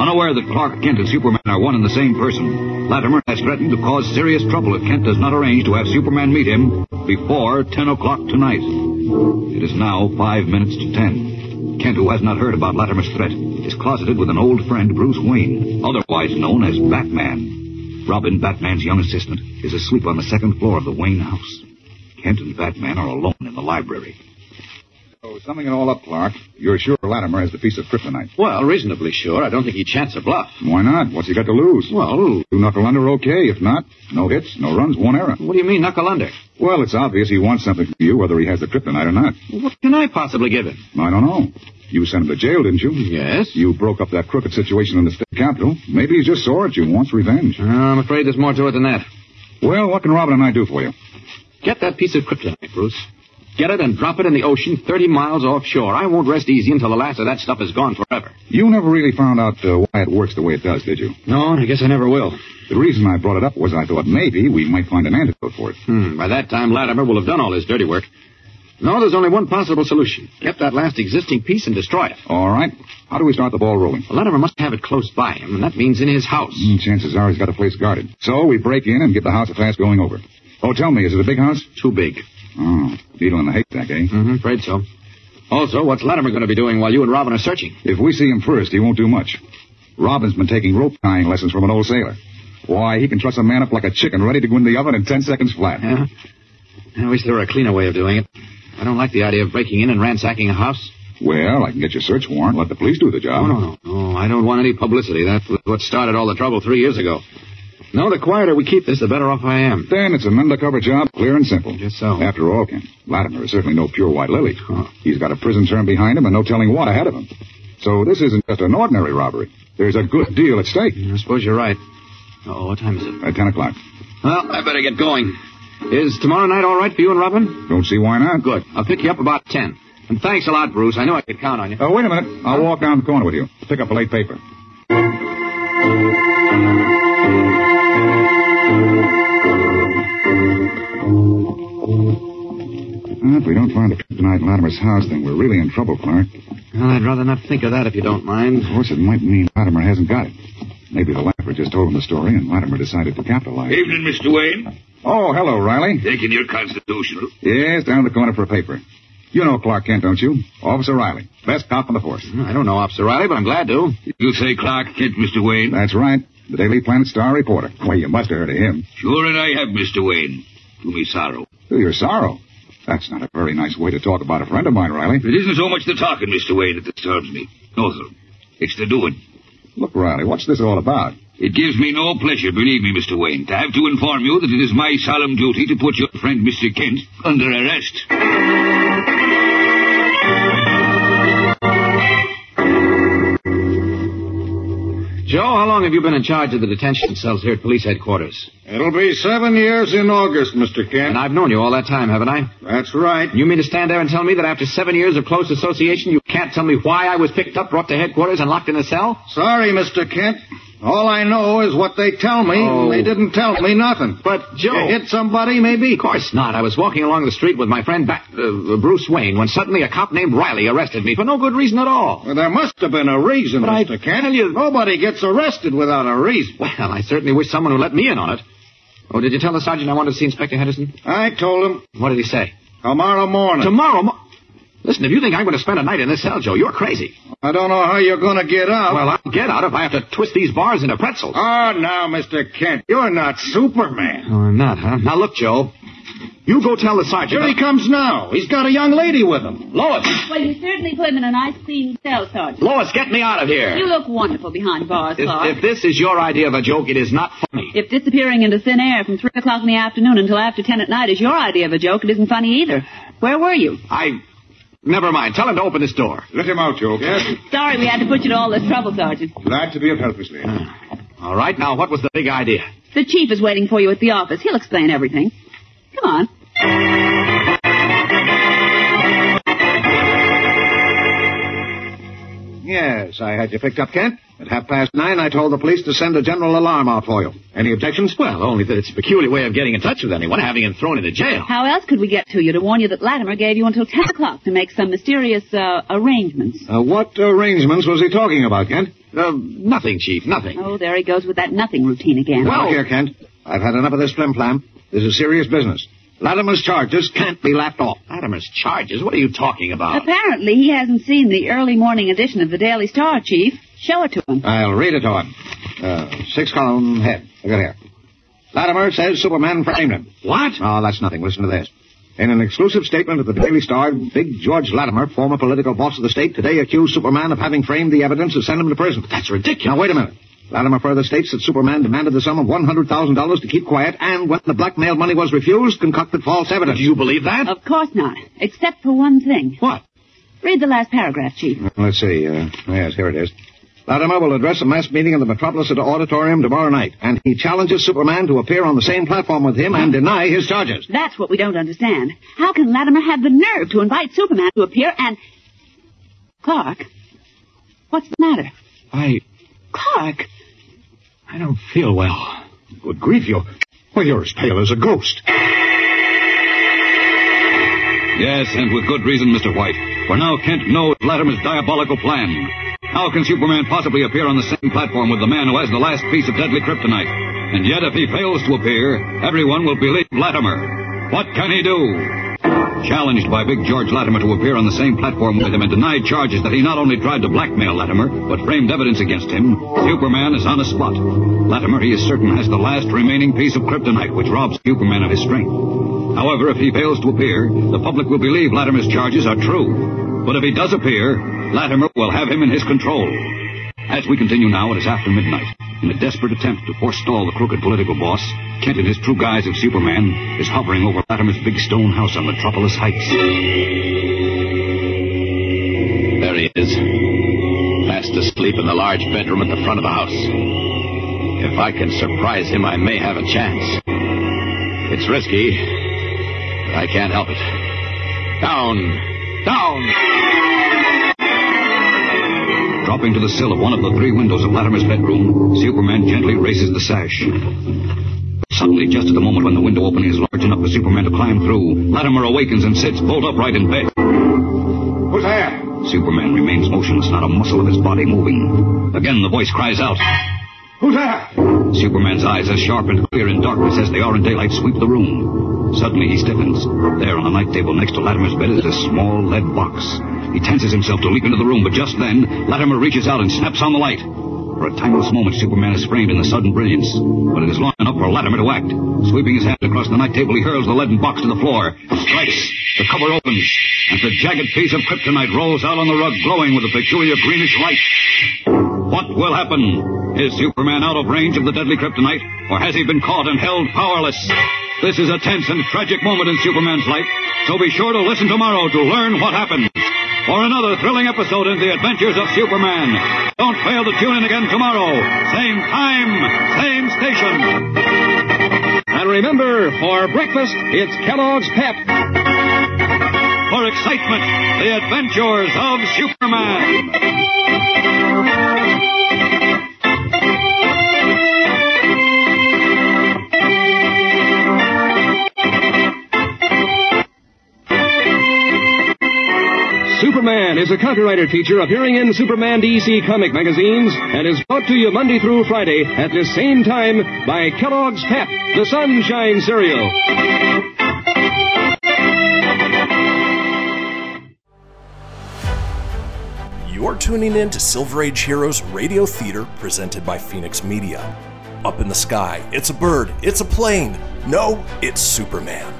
Unaware that Clark Kent and Superman are one and the same person, Latimer has threatened to cause serious trouble if Kent does not arrange to have Superman meet him before 10 o'clock tonight. It is now five minutes to 10. Kent, who has not heard about Latimer's threat, is closeted with an old friend, Bruce Wayne, otherwise known as Batman. Robin, Batman's young assistant, is asleep on the second floor of the Wayne house. Kent and Batman are alone in the library.
Summing it all up, Clark, you're sure Latimer has the piece of kryptonite.
Well, reasonably sure. I don't think he'd chance a bluff.
Why not? What's he got to lose?
Well,
two knuckle under, okay. If not, no hits, no runs, one error.
What do you mean, knuckle under?
Well, it's obvious he wants something from you, whether he has the kryptonite or not.
What can I possibly give him?
I don't know. You sent him to jail, didn't you?
Yes.
You broke up that crooked situation in the state capitol. Maybe he's just sore at you, and wants revenge.
Uh, I'm afraid there's more to it than that.
Well, what can Robin and I do for you?
Get that piece of kryptonite, Bruce. Get it and drop it in the ocean 30 miles offshore. I won't rest easy until the last of that stuff is gone forever.
You never really found out uh, why it works the way it does, did you?
No, I guess I never will.
The reason I brought it up was I thought maybe we might find an antidote for it.
Hmm, by that time, Latimer will have done all his dirty work. No, there's only one possible solution. Get that last existing piece and destroy it.
All right. How do we start the ball rolling?
Well, Latimer must have it close by him, and that means in his house.
Mm, chances are he's got a place guarded. So we break in and get the house a fast going over. Oh, tell me, is it a big house?
Too big.
Oh, needle in the haystack, eh?
Mm-hmm, afraid so. Also, what's Latimer going to be doing while you and Robin are searching?
If we see him first, he won't do much. Robin's been taking rope tying lessons from an old sailor. Why, he can truss a man up like a chicken ready to go in the oven in ten seconds flat.
Yeah? I wish there were a cleaner way of doing it. I don't like the idea of breaking in and ransacking a house.
Well, I can get your search warrant. Let the police do the job.
No, no, no. no I don't want any publicity. That's what started all the trouble three years ago. No, the quieter we keep this, the better off I am.
Then it's an undercover job, clear and simple.
Just so.
After all, Ken, Latimer is certainly no pure white lily. Huh. He's got a prison term behind him and no telling what ahead of him. So this isn't just an ordinary robbery. There's a good deal at stake.
I suppose you're right. Oh, what time is it?
At ten o'clock.
Well, I better get going. Is tomorrow night all right for you and Robin?
Don't see why not.
Good. I'll pick you up about ten. And thanks a lot, Bruce. I knew I could count on you.
Oh, wait a minute. I'll walk down the corner with you. Pick up a late paper. Night Latimer's house then we're really in trouble, Clark.
Well, I'd rather not think of that if you don't mind.
Of course, it might mean Latimer hasn't got it. Maybe the laugher just told him the story and Latimer decided to capitalize.
Evening, Mr. Wayne.
Oh, hello, Riley.
Taking your constitutional.
Yes, down the corner for a paper. You know Clark Kent, don't you? Officer Riley. Best cop on the force.
Hmm, I don't know Officer Riley, but I'm glad to.
You say Clark Kent, Mr. Wayne?
That's right. The Daily Planet Star reporter. Well, you must have heard of him.
Sure, and I have, Mr. Wayne. To me sorrow.
To your sorrow. That's not a very nice way to talk about a friend of mine, Riley.
It isn't so much the talking, Mr. Wayne, that disturbs me. No, sir. It's the doing.
Look, Riley, what's this all about?
It gives me no pleasure, believe me, Mr. Wayne, to have to inform you that it is my solemn duty to put your friend, Mr. Kent, under arrest.
Joe, how long have you been in charge of the detention cells here at police headquarters?
It'll be seven years in August, Mr. Kent.
And I've known you all that time, haven't I?
That's right.
You mean to stand there and tell me that after seven years of close association, you can't tell me why I was picked up, brought to headquarters, and locked in a cell?
Sorry, Mr. Kent. All I know is what they tell me.
Oh.
They didn't tell me nothing.
But, Joe...
You hit somebody, maybe?
Of course not. I was walking along the street with my friend back, uh, Bruce Wayne when suddenly a cop named Riley arrested me for no good reason at all.
Well, there must have been a reason,
But I
Mr. Kent. Nobody gets arrested without a reason.
Well, I certainly wish someone would let me in on it. Oh, did you tell the sergeant I wanted to see Inspector Henderson?
I told him
What did he say?
tomorrow morning.
Tomorrow mo- Listen, if you think I'm going to spend a night in this cell, Joe, you're crazy.
I don't know how you're going to get out.
Well, I'll get out if I have to twist these bars into pretzels.
Oh, now, Mr. Kent, you're not Superman.
Oh, I'm not, huh? Now, look, Joe. You go tell the sergeant.
Here he comes now. He's got a young lady with him.
Lois!
Well, you certainly put him in a nice, clean cell, Sergeant.
Lois, get me out of here.
You look wonderful behind bars,
If,
Clark.
if this is your idea of a joke, it is not funny.
If disappearing into thin air from 3 o'clock in the afternoon until after 10 at night is your idea of a joke, it isn't funny either. Where were you?
I. Never mind. Tell him to open this door.
Let him out, Joe.
Yes?
Sorry we had to put you to all this trouble, Sergeant.
Glad to be of help, Miss Lee.
All right, now, what was the big idea?
The chief is waiting for you at the office. He'll explain everything. Come on.
Yes, I had you picked up, Kent. At half past nine, I told the police to send a general alarm out for you. Any objections?
Well, only that it's a peculiar way of getting in touch with anyone, having him thrown into jail.
How else could we get to you to warn you that Latimer gave you until 10 o'clock to make some mysterious uh, arrangements?
Uh, what arrangements was he talking about, Kent?
Uh, nothing, Chief, nothing.
Oh, there he goes with that nothing routine again.
Now, here, Kent. I've had enough of this flim-flam. This is serious business. Latimer's charges can't be laughed off.
Latimer's charges? What are you talking about?
Apparently, he hasn't seen the early morning edition of the Daily Star, Chief. Show it to him.
I'll read it to him. Uh, six-column head. Look at here. Latimer says Superman framed him.
What?
Oh, that's nothing. Listen to this. In an exclusive statement of the Daily Star, Big George Latimer, former political boss of the state, today accused Superman of having framed the evidence to send him to prison.
That's ridiculous.
Now, wait a minute. Latimer further states that Superman demanded the sum of $100,000 to keep quiet, and when the blackmail money was refused, concocted false evidence.
Do you believe that?
Of course not. Except for one thing.
What?
Read the last paragraph, Chief.
Let's see. Uh, yes, here it is. Latimer will address a mass meeting in the Metropolis Auditorium tomorrow night, and he challenges Superman to appear on the same platform with him and deny his charges.
That's what we don't understand. How can Latimer have the nerve to invite Superman to appear and... Clark? What's the matter?
I.
Clark?
I don't feel well.
Good grief, you. Well, you're as pale as a ghost.
Yes, and with good reason, Mr. White. For now Kent knows Latimer's diabolical plan. How can Superman possibly appear on the same platform with the man who has the last piece of deadly kryptonite? And yet, if he fails to appear, everyone will believe Latimer. What can he do? Challenged by Big George Latimer to appear on the same platform with him and denied charges that he not only tried to blackmail Latimer, but framed evidence against him, Superman is on the spot. Latimer, he is certain, has the last remaining piece of kryptonite which robs Superman of his strength. However, if he fails to appear, the public will believe Latimer's charges are true. But if he does appear, Latimer will have him in his control. As we continue now, it is after midnight. In a desperate attempt to forestall the crooked political boss, Kent, in his true guise of Superman, is hovering over Latimer's big stone house on Metropolis Heights.
There he is. Fast asleep in the large bedroom at the front of the house. If I can surprise him, I may have a chance. It's risky, but I can't help it. Down! Down!
Dropping to the sill of one of the three windows of Latimer's bedroom, Superman gently raises the sash. Suddenly, just at the moment when the window opening is large enough for Superman to climb through, Latimer awakens and sits bolt upright in bed. Who's there? Superman remains motionless, not a muscle of his body moving. Again, the voice cries out.
Who's there?
Superman's eyes, as sharp and clear in darkness as they are in daylight, sweep the room. Suddenly he stiffens. There on the night table next to Latimer's bed is a small lead box. He tenses himself to leap into the room, but just then, Latimer reaches out and snaps on the light. For a timeless moment, Superman is framed in the sudden brilliance. But it is long enough for Latimer to act. Sweeping his hand across the night table, he hurls the leaden box to the floor. Strikes. The cover opens. And the jagged piece of kryptonite rolls out on the rug, glowing with a peculiar greenish light. What will happen? Is Superman out of range of the deadly kryptonite? Or has he been caught and held powerless? This is a tense and tragic moment in Superman's life. So be sure to listen tomorrow to learn what happens for another thrilling episode in the adventures of Superman. Don't fail to tune in again tomorrow. Same time, same station.
And remember, for breakfast, it's Kellogg's Pep.
For excitement, the adventures of Superman.
Superman is a copyrighted feature appearing in Superman DC comic magazines and is brought to you Monday through Friday at this same time by Kellogg's Pep, the Sunshine Cereal.
You're tuning in to Silver Age Heroes Radio Theater presented by Phoenix Media. Up in the sky, it's a bird, it's a plane. No, it's Superman.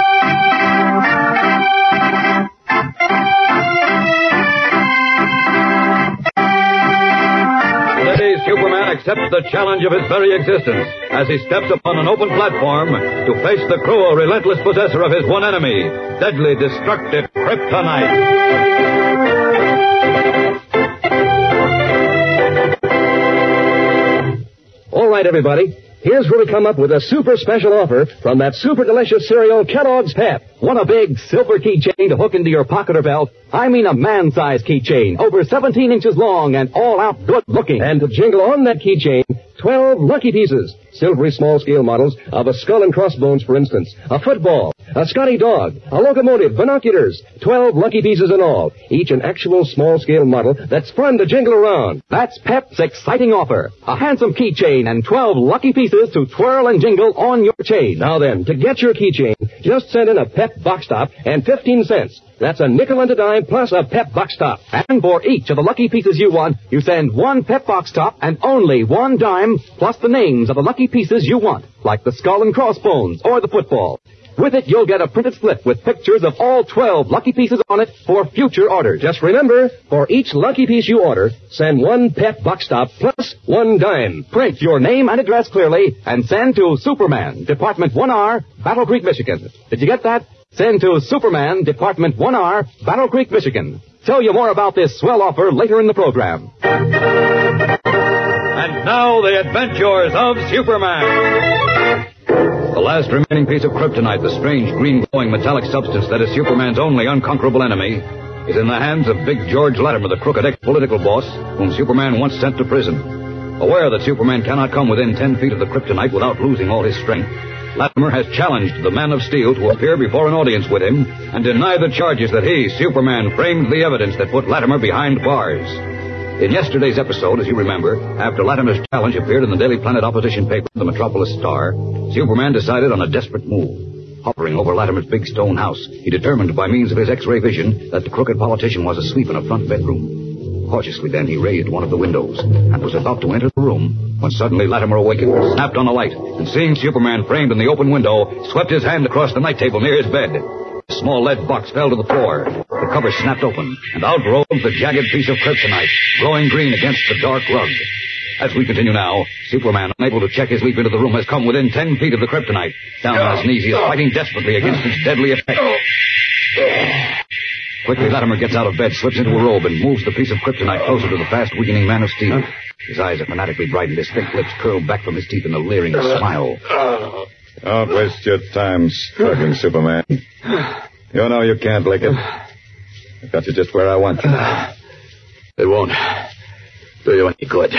Accepts the challenge of his very existence as he steps upon an open platform to face the cruel, relentless possessor of his one enemy, deadly, destructive kryptonite.
All right, everybody. Here's where we come up with a super special offer from that super delicious cereal, Kellogg's Pep. Want a big silver keychain to hook into your pocket or belt? I mean a man-sized keychain, over 17 inches long and all out good looking. And to jingle on that keychain, 12 lucky pieces. Silvery small scale models of a skull and crossbones, for instance, a football, a Scotty dog, a locomotive, binoculars, 12 lucky pieces in all. Each an actual small scale model that's fun to jingle around. That's Pep's exciting offer. A handsome keychain and 12 lucky pieces to twirl and jingle on your chain. Now then, to get your keychain, just send in a Pep box top and 15 cents. That's a nickel and a dime plus a Pep box top. And for each of the lucky pieces you want, you send one Pep box top and only one dime plus the names of the lucky pieces you want, like the skull and crossbones or the football. With it, you'll get a printed slip with pictures of all 12 lucky pieces on it for future orders. Just remember, for each lucky piece you order, send one Pep box top plus one dime. Print your name and address clearly and send to Superman, Department 1R, Battle Creek, Michigan. Did you get that? Send to Superman, Department 1R, Battle Creek, Michigan. Tell you more about this swell offer later in the program.
And now, the adventures of Superman. The last remaining piece of kryptonite, the strange green glowing metallic substance that is Superman's only unconquerable enemy, is in the hands of Big George Latimer, the crooked ex-political boss whom Superman once sent to prison. Aware that Superman cannot come within ten feet of the kryptonite without losing all his strength, Latimer has challenged the Man of Steel to appear before an audience with him and deny the charges that he, Superman, framed the evidence that put Latimer behind bars. In yesterday's episode, as you remember, after Latimer's challenge appeared in the Daily Planet opposition paper, the Metropolis Star, Superman decided on a desperate move. Hovering over Latimer's big stone house, he determined by means of his X-ray vision that the crooked politician was asleep in a front bedroom. Cautiously then he raised one of the windows and was about to enter the room when suddenly Latimer awakened, snapped on the light, and seeing Superman framed in the open window, swept his hand across the night table near his bed. A small lead box fell to the floor. The cover snapped open, and out rolled the jagged piece of kryptonite, glowing green against the dark rug. As we continue now, Superman, unable to check his leap into the room, has come within ten feet of the kryptonite. Down on his knees, he is fighting desperately against its deadly effect. Quickly, Latimer gets out of bed, slips into a robe, and moves the piece of kryptonite closer to the fast weakening man of steel. His eyes are fanatically brightened, his thick lips curled back from his teeth in a leering smile.
Don't waste your time struggling, Superman. You know you can't lick it. I've got you just where I want you.
It won't do you any good.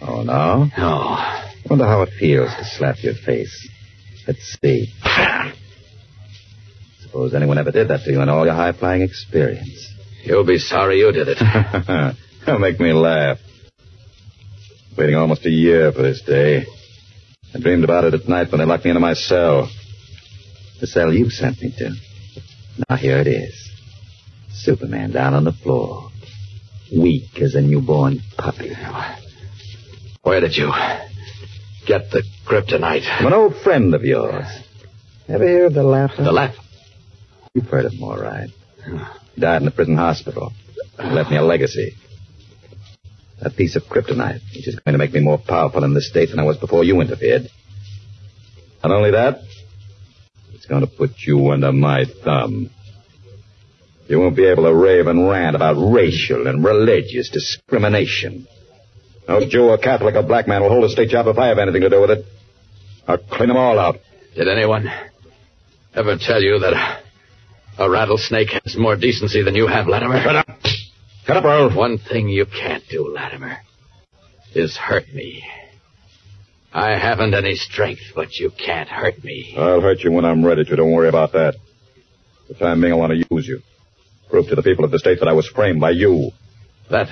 Oh, no?
No.
Wonder how it feels to slap your face. Let's see. Suppose anyone ever did that to you in all your high-flying experience.
You'll be sorry you did it.
Don't make me laugh. Waiting almost a year for this day. I dreamed about it at night when they locked me into my cell. The cell you sent me to. Now here it is. Superman down on the floor. Weak as a newborn puppy.
Where did you get the kryptonite?
I'm an old friend of yours. Ever hear of the Laugher?
The Laugher?
You've heard of him, all right. He died in a prison hospital. Left me a legacy. A piece of kryptonite, which is going to make me more powerful in this state than I was before you interfered. Not only that, it's going to put you under my thumb. You won't be able to rave and rant about racial and religious discrimination. No Jew or Catholic or black man will hold a state job if I have anything to do with it. I'll clean them all out.
Did anyone ever tell you that a, a rattlesnake has more decency than you have, Latimer?
Shut up. Earl.
One thing you can't do, Latimer, is hurt me. I haven't any strength, but you can't hurt me.
I'll hurt you when I'm ready to. Don't worry about that. For the time being, I want to use you. Prove to the people of the state that I was framed by you.
That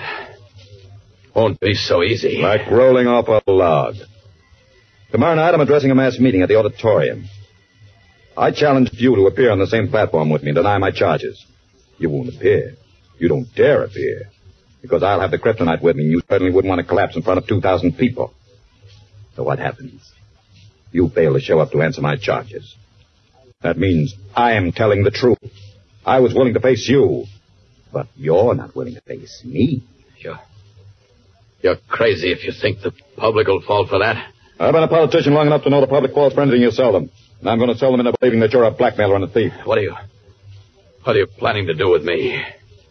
won't be so easy.
Like rolling off a log. Tomorrow night, I'm addressing a mass meeting at the auditorium. I challenged you to appear on the same platform with me and deny my charges. You won't appear. You don't dare appear. Because I'll have the kryptonite with me, and you certainly wouldn't want to collapse in front of 2,000 people. So what happens? You fail to show up to answer my charges. That means I am telling the truth. I was willing to face you, but you're not willing to face me.
You're, you're crazy if you think the public will fall for that.
I've been a politician long enough to know the public falls for anything you sell them. And I'm going to sell them into believing that you're a blackmailer and a thief.
What are you... What are you planning to do with me?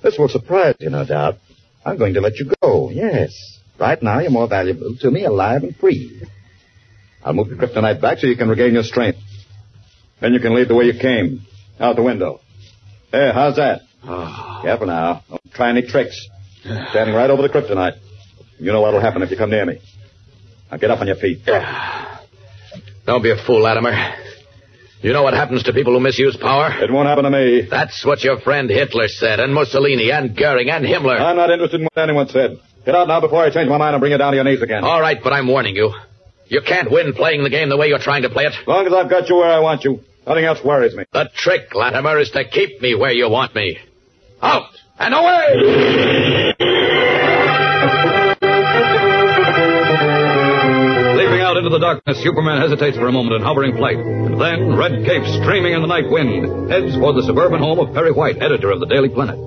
This will surprise you, no doubt. I'm going to let you go, yes. Right now, you're more valuable to me alive and free. I'll move the kryptonite back so you can regain your strength. Then you can leave the way you came, out the window. Hey, how's that?
Oh.
Careful now. Don't try any tricks. Standing right over the kryptonite. You know what'll happen if you come near me. Now get up on your feet. Ah.
Don't be a fool, Latimer. You know what happens to people who misuse power?
It won't happen to me.
That's what your friend Hitler said, and Mussolini, and Goering, and Himmler.
I'm not interested in what anyone said. Get out now before I change my mind and bring you down to your knees again.
All right, but I'm warning you. You can't win playing the game the way you're trying to play it.
As long as I've got you where I want you, nothing else worries me.
The trick, Latimer, is to keep me where you want me. Out and away!
Darkness, Superman hesitates for a moment in hovering flight. And then, red cape streaming in the night wind, heads for the suburban home of Perry White, editor of the Daily Planet.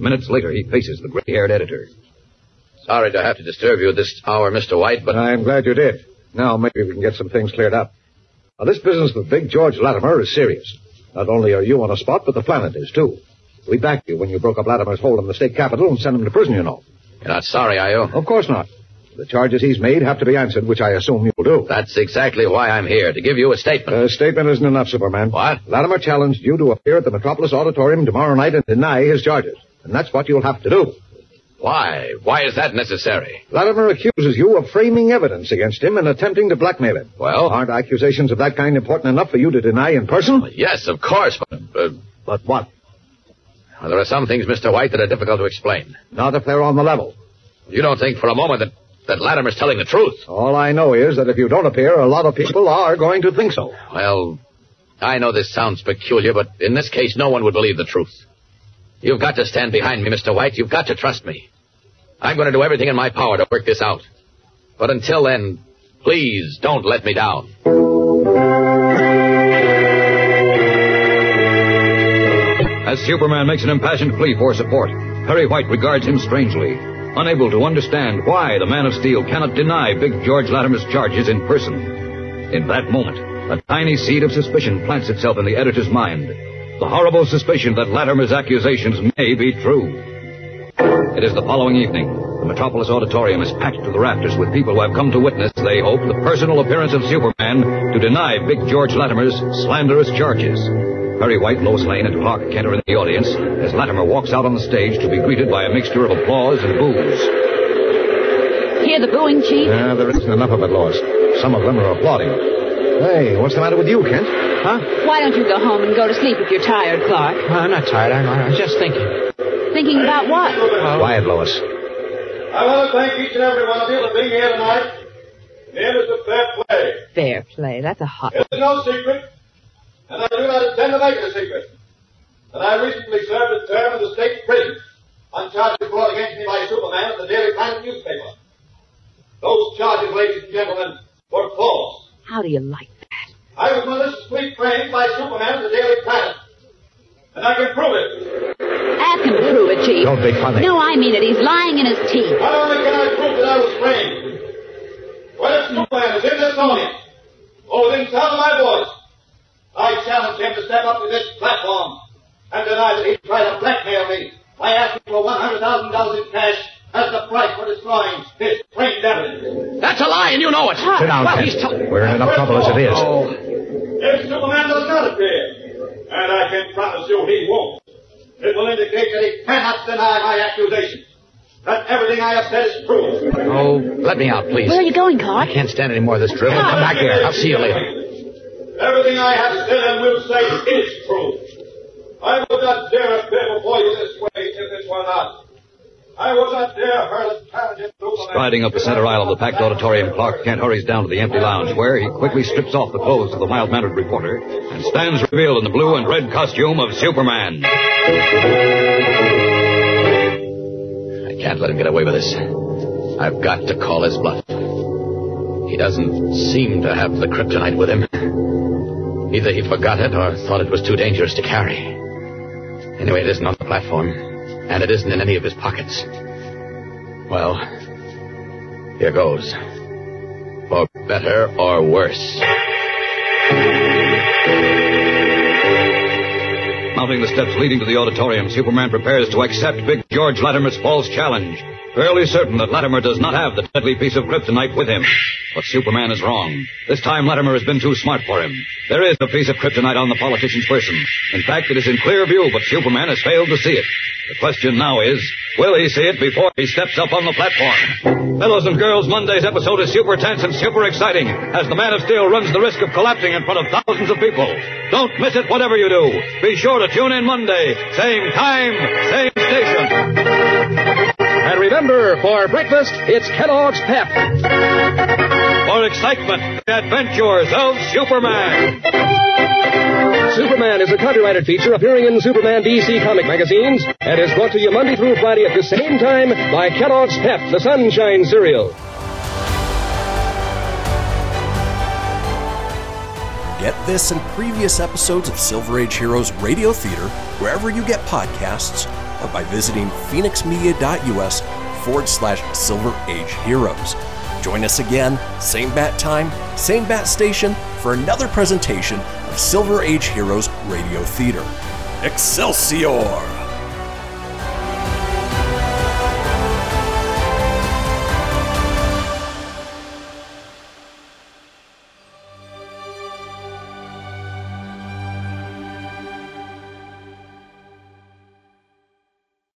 Minutes later, he faces the gray-haired editor.
Sorry to have to disturb you at this hour, Mr. White, but...
I'm glad you did. Now maybe we can get some things cleared up. Now, this business with Big George Latimer is serious. Not only are you on a spot, but the planet is, too. We backed you when you broke up Latimer's hold in the state capitol and sent him to prison, you know.
You're not sorry, are you?
Of course not. The charges he's made have to be answered, which I assume you'll do.
That's exactly why I'm here, to give you a statement.
A statement isn't enough, Superman.
What?
Latimer challenged you to appear at the Metropolis Auditorium tomorrow night and deny his charges. And that's what you'll have to do.
Why? Why is that necessary?
Latimer accuses you of framing evidence against him and attempting to blackmail him.
Well?
Aren't accusations of that kind important enough for you to deny in person?
Yes, of course, but... Uh,
but what?
Well, there are some things, Mr. White, that are difficult to explain.
Not if they're on the level.
You don't think for a moment that, that Latimer's telling the truth?
All I know is that if you don't appear, a lot of people are going to think so.
Well, I know this sounds peculiar, but in this case, no one would believe the truth. You've got to stand behind me, Mr. White. You've got to trust me. I'm going to do everything in my power to work this out. But until then, please don't let me down.
As Superman makes an impassioned plea for support, Perry White regards him strangely, unable to understand why the Man of Steel cannot deny Big George Latimer's charges in person. In that moment, a tiny seed of suspicion plants itself in the editor's mind. the horrible suspicion that Latimer's accusations may be true. It is the following evening. The Metropolis Auditorium is packed to the rafters with people who have come to witness, they hope, the personal appearance of Superman to deny Big George Latimer's slanderous charges. Perry White, Lois Lane, and Clark Kent are in the audience as Latimer walks out on the stage to be greeted by a mixture of applause and boos.
Hear the booing, Chief?
Yeah, there isn't enough of it, Lois. Some of them are applauding. Hey, what's the matter with you, Kent?
Huh?
Why don't you go home and go to sleep if you're tired, Clark?
Uh, I'm not tired. I'm, I'm just thinking.
Thinking about what?
Quiet, Lois.
I want to thank each and every one of you for being here tonight. The end is a fair play.
Fair play. That's a hot
It's no secret, and I do not intend to make it a secret, that I recently served a term in the state prison on charges brought against me by Superman of the Daily Planet newspaper. Those charges, ladies and gentlemen, were false.
How do you like that?
I was maliciously framed by Superman of the Daily Planet, and I can prove it.
Ask him to prove it, Chief.
Don't be funny.
No, I mean it. He's lying in his teeth.
Not only can I prove that I was framed, but if Superman is in this audience, oh, or within sound of my voice, I challenge him to step up to this platform and deny that he tried to blackmail me by asking for $100,000 in cash as the price for destroying his framed evidence.
That's a lie, and you know it.
Sit down,
well,
Kent.
he's t-
We're in enough trouble as it is. Oh.
If Superman does not appear, and I can promise you he won't, it will indicate that he cannot deny my accusations. That everything I have said is true.
Oh, let me out, please.
Where are you going, Carl?
I can't stand any more of this drivel. Come back here. I'll see you later.
Everything I have said and will say is true. I would not dare appear before you this way if it were not. I would not dare challenge.
Striding up the center aisle of the packed auditorium, Clark Kent hurries down to the empty lounge, where he quickly strips off the clothes of the mild-mannered reporter and stands revealed in the blue and red costume of Superman.
I can't let him get away with this. I've got to call his bluff. He doesn't seem to have the kryptonite with him. Either he forgot it or thought it was too dangerous to carry. Anyway, it isn't on the platform, and it isn't in any of his pockets. Well, here goes. For better or worse.
Mounting the steps leading to the auditorium, Superman prepares to accept Big George Latimer's false challenge. Fairly certain that Latimer does not have the deadly piece of kryptonite with him. But Superman is wrong. This time Latimer has been too smart for him. There is a piece of kryptonite on the politician's person. In fact, it is in clear view, but Superman has failed to see it. The question now is, will he see it before he steps up on the platform? Fellows and girls, Monday's episode is super tense and super exciting as the Man of Steel runs the risk of collapsing in front of thousands of people. Don't miss it whatever you do. Be sure to tune in Monday. Same time, same station.
And remember, for breakfast, it's Kellogg's Pep.
For excitement, the adventures of Superman.
Superman is a copyrighted feature appearing in Superman DC comic magazines and is brought to you Monday through Friday at the same time by Kellogg's Pep, the Sunshine Cereal.
Get this and previous episodes of Silver Age Heroes Radio Theater wherever you get podcasts or by visiting phoenixmedia.us forward slash Silver Age Heroes. Join us again, same bat time, same bat station, for another presentation Silver Age Heroes Radio Theater. Excelsior!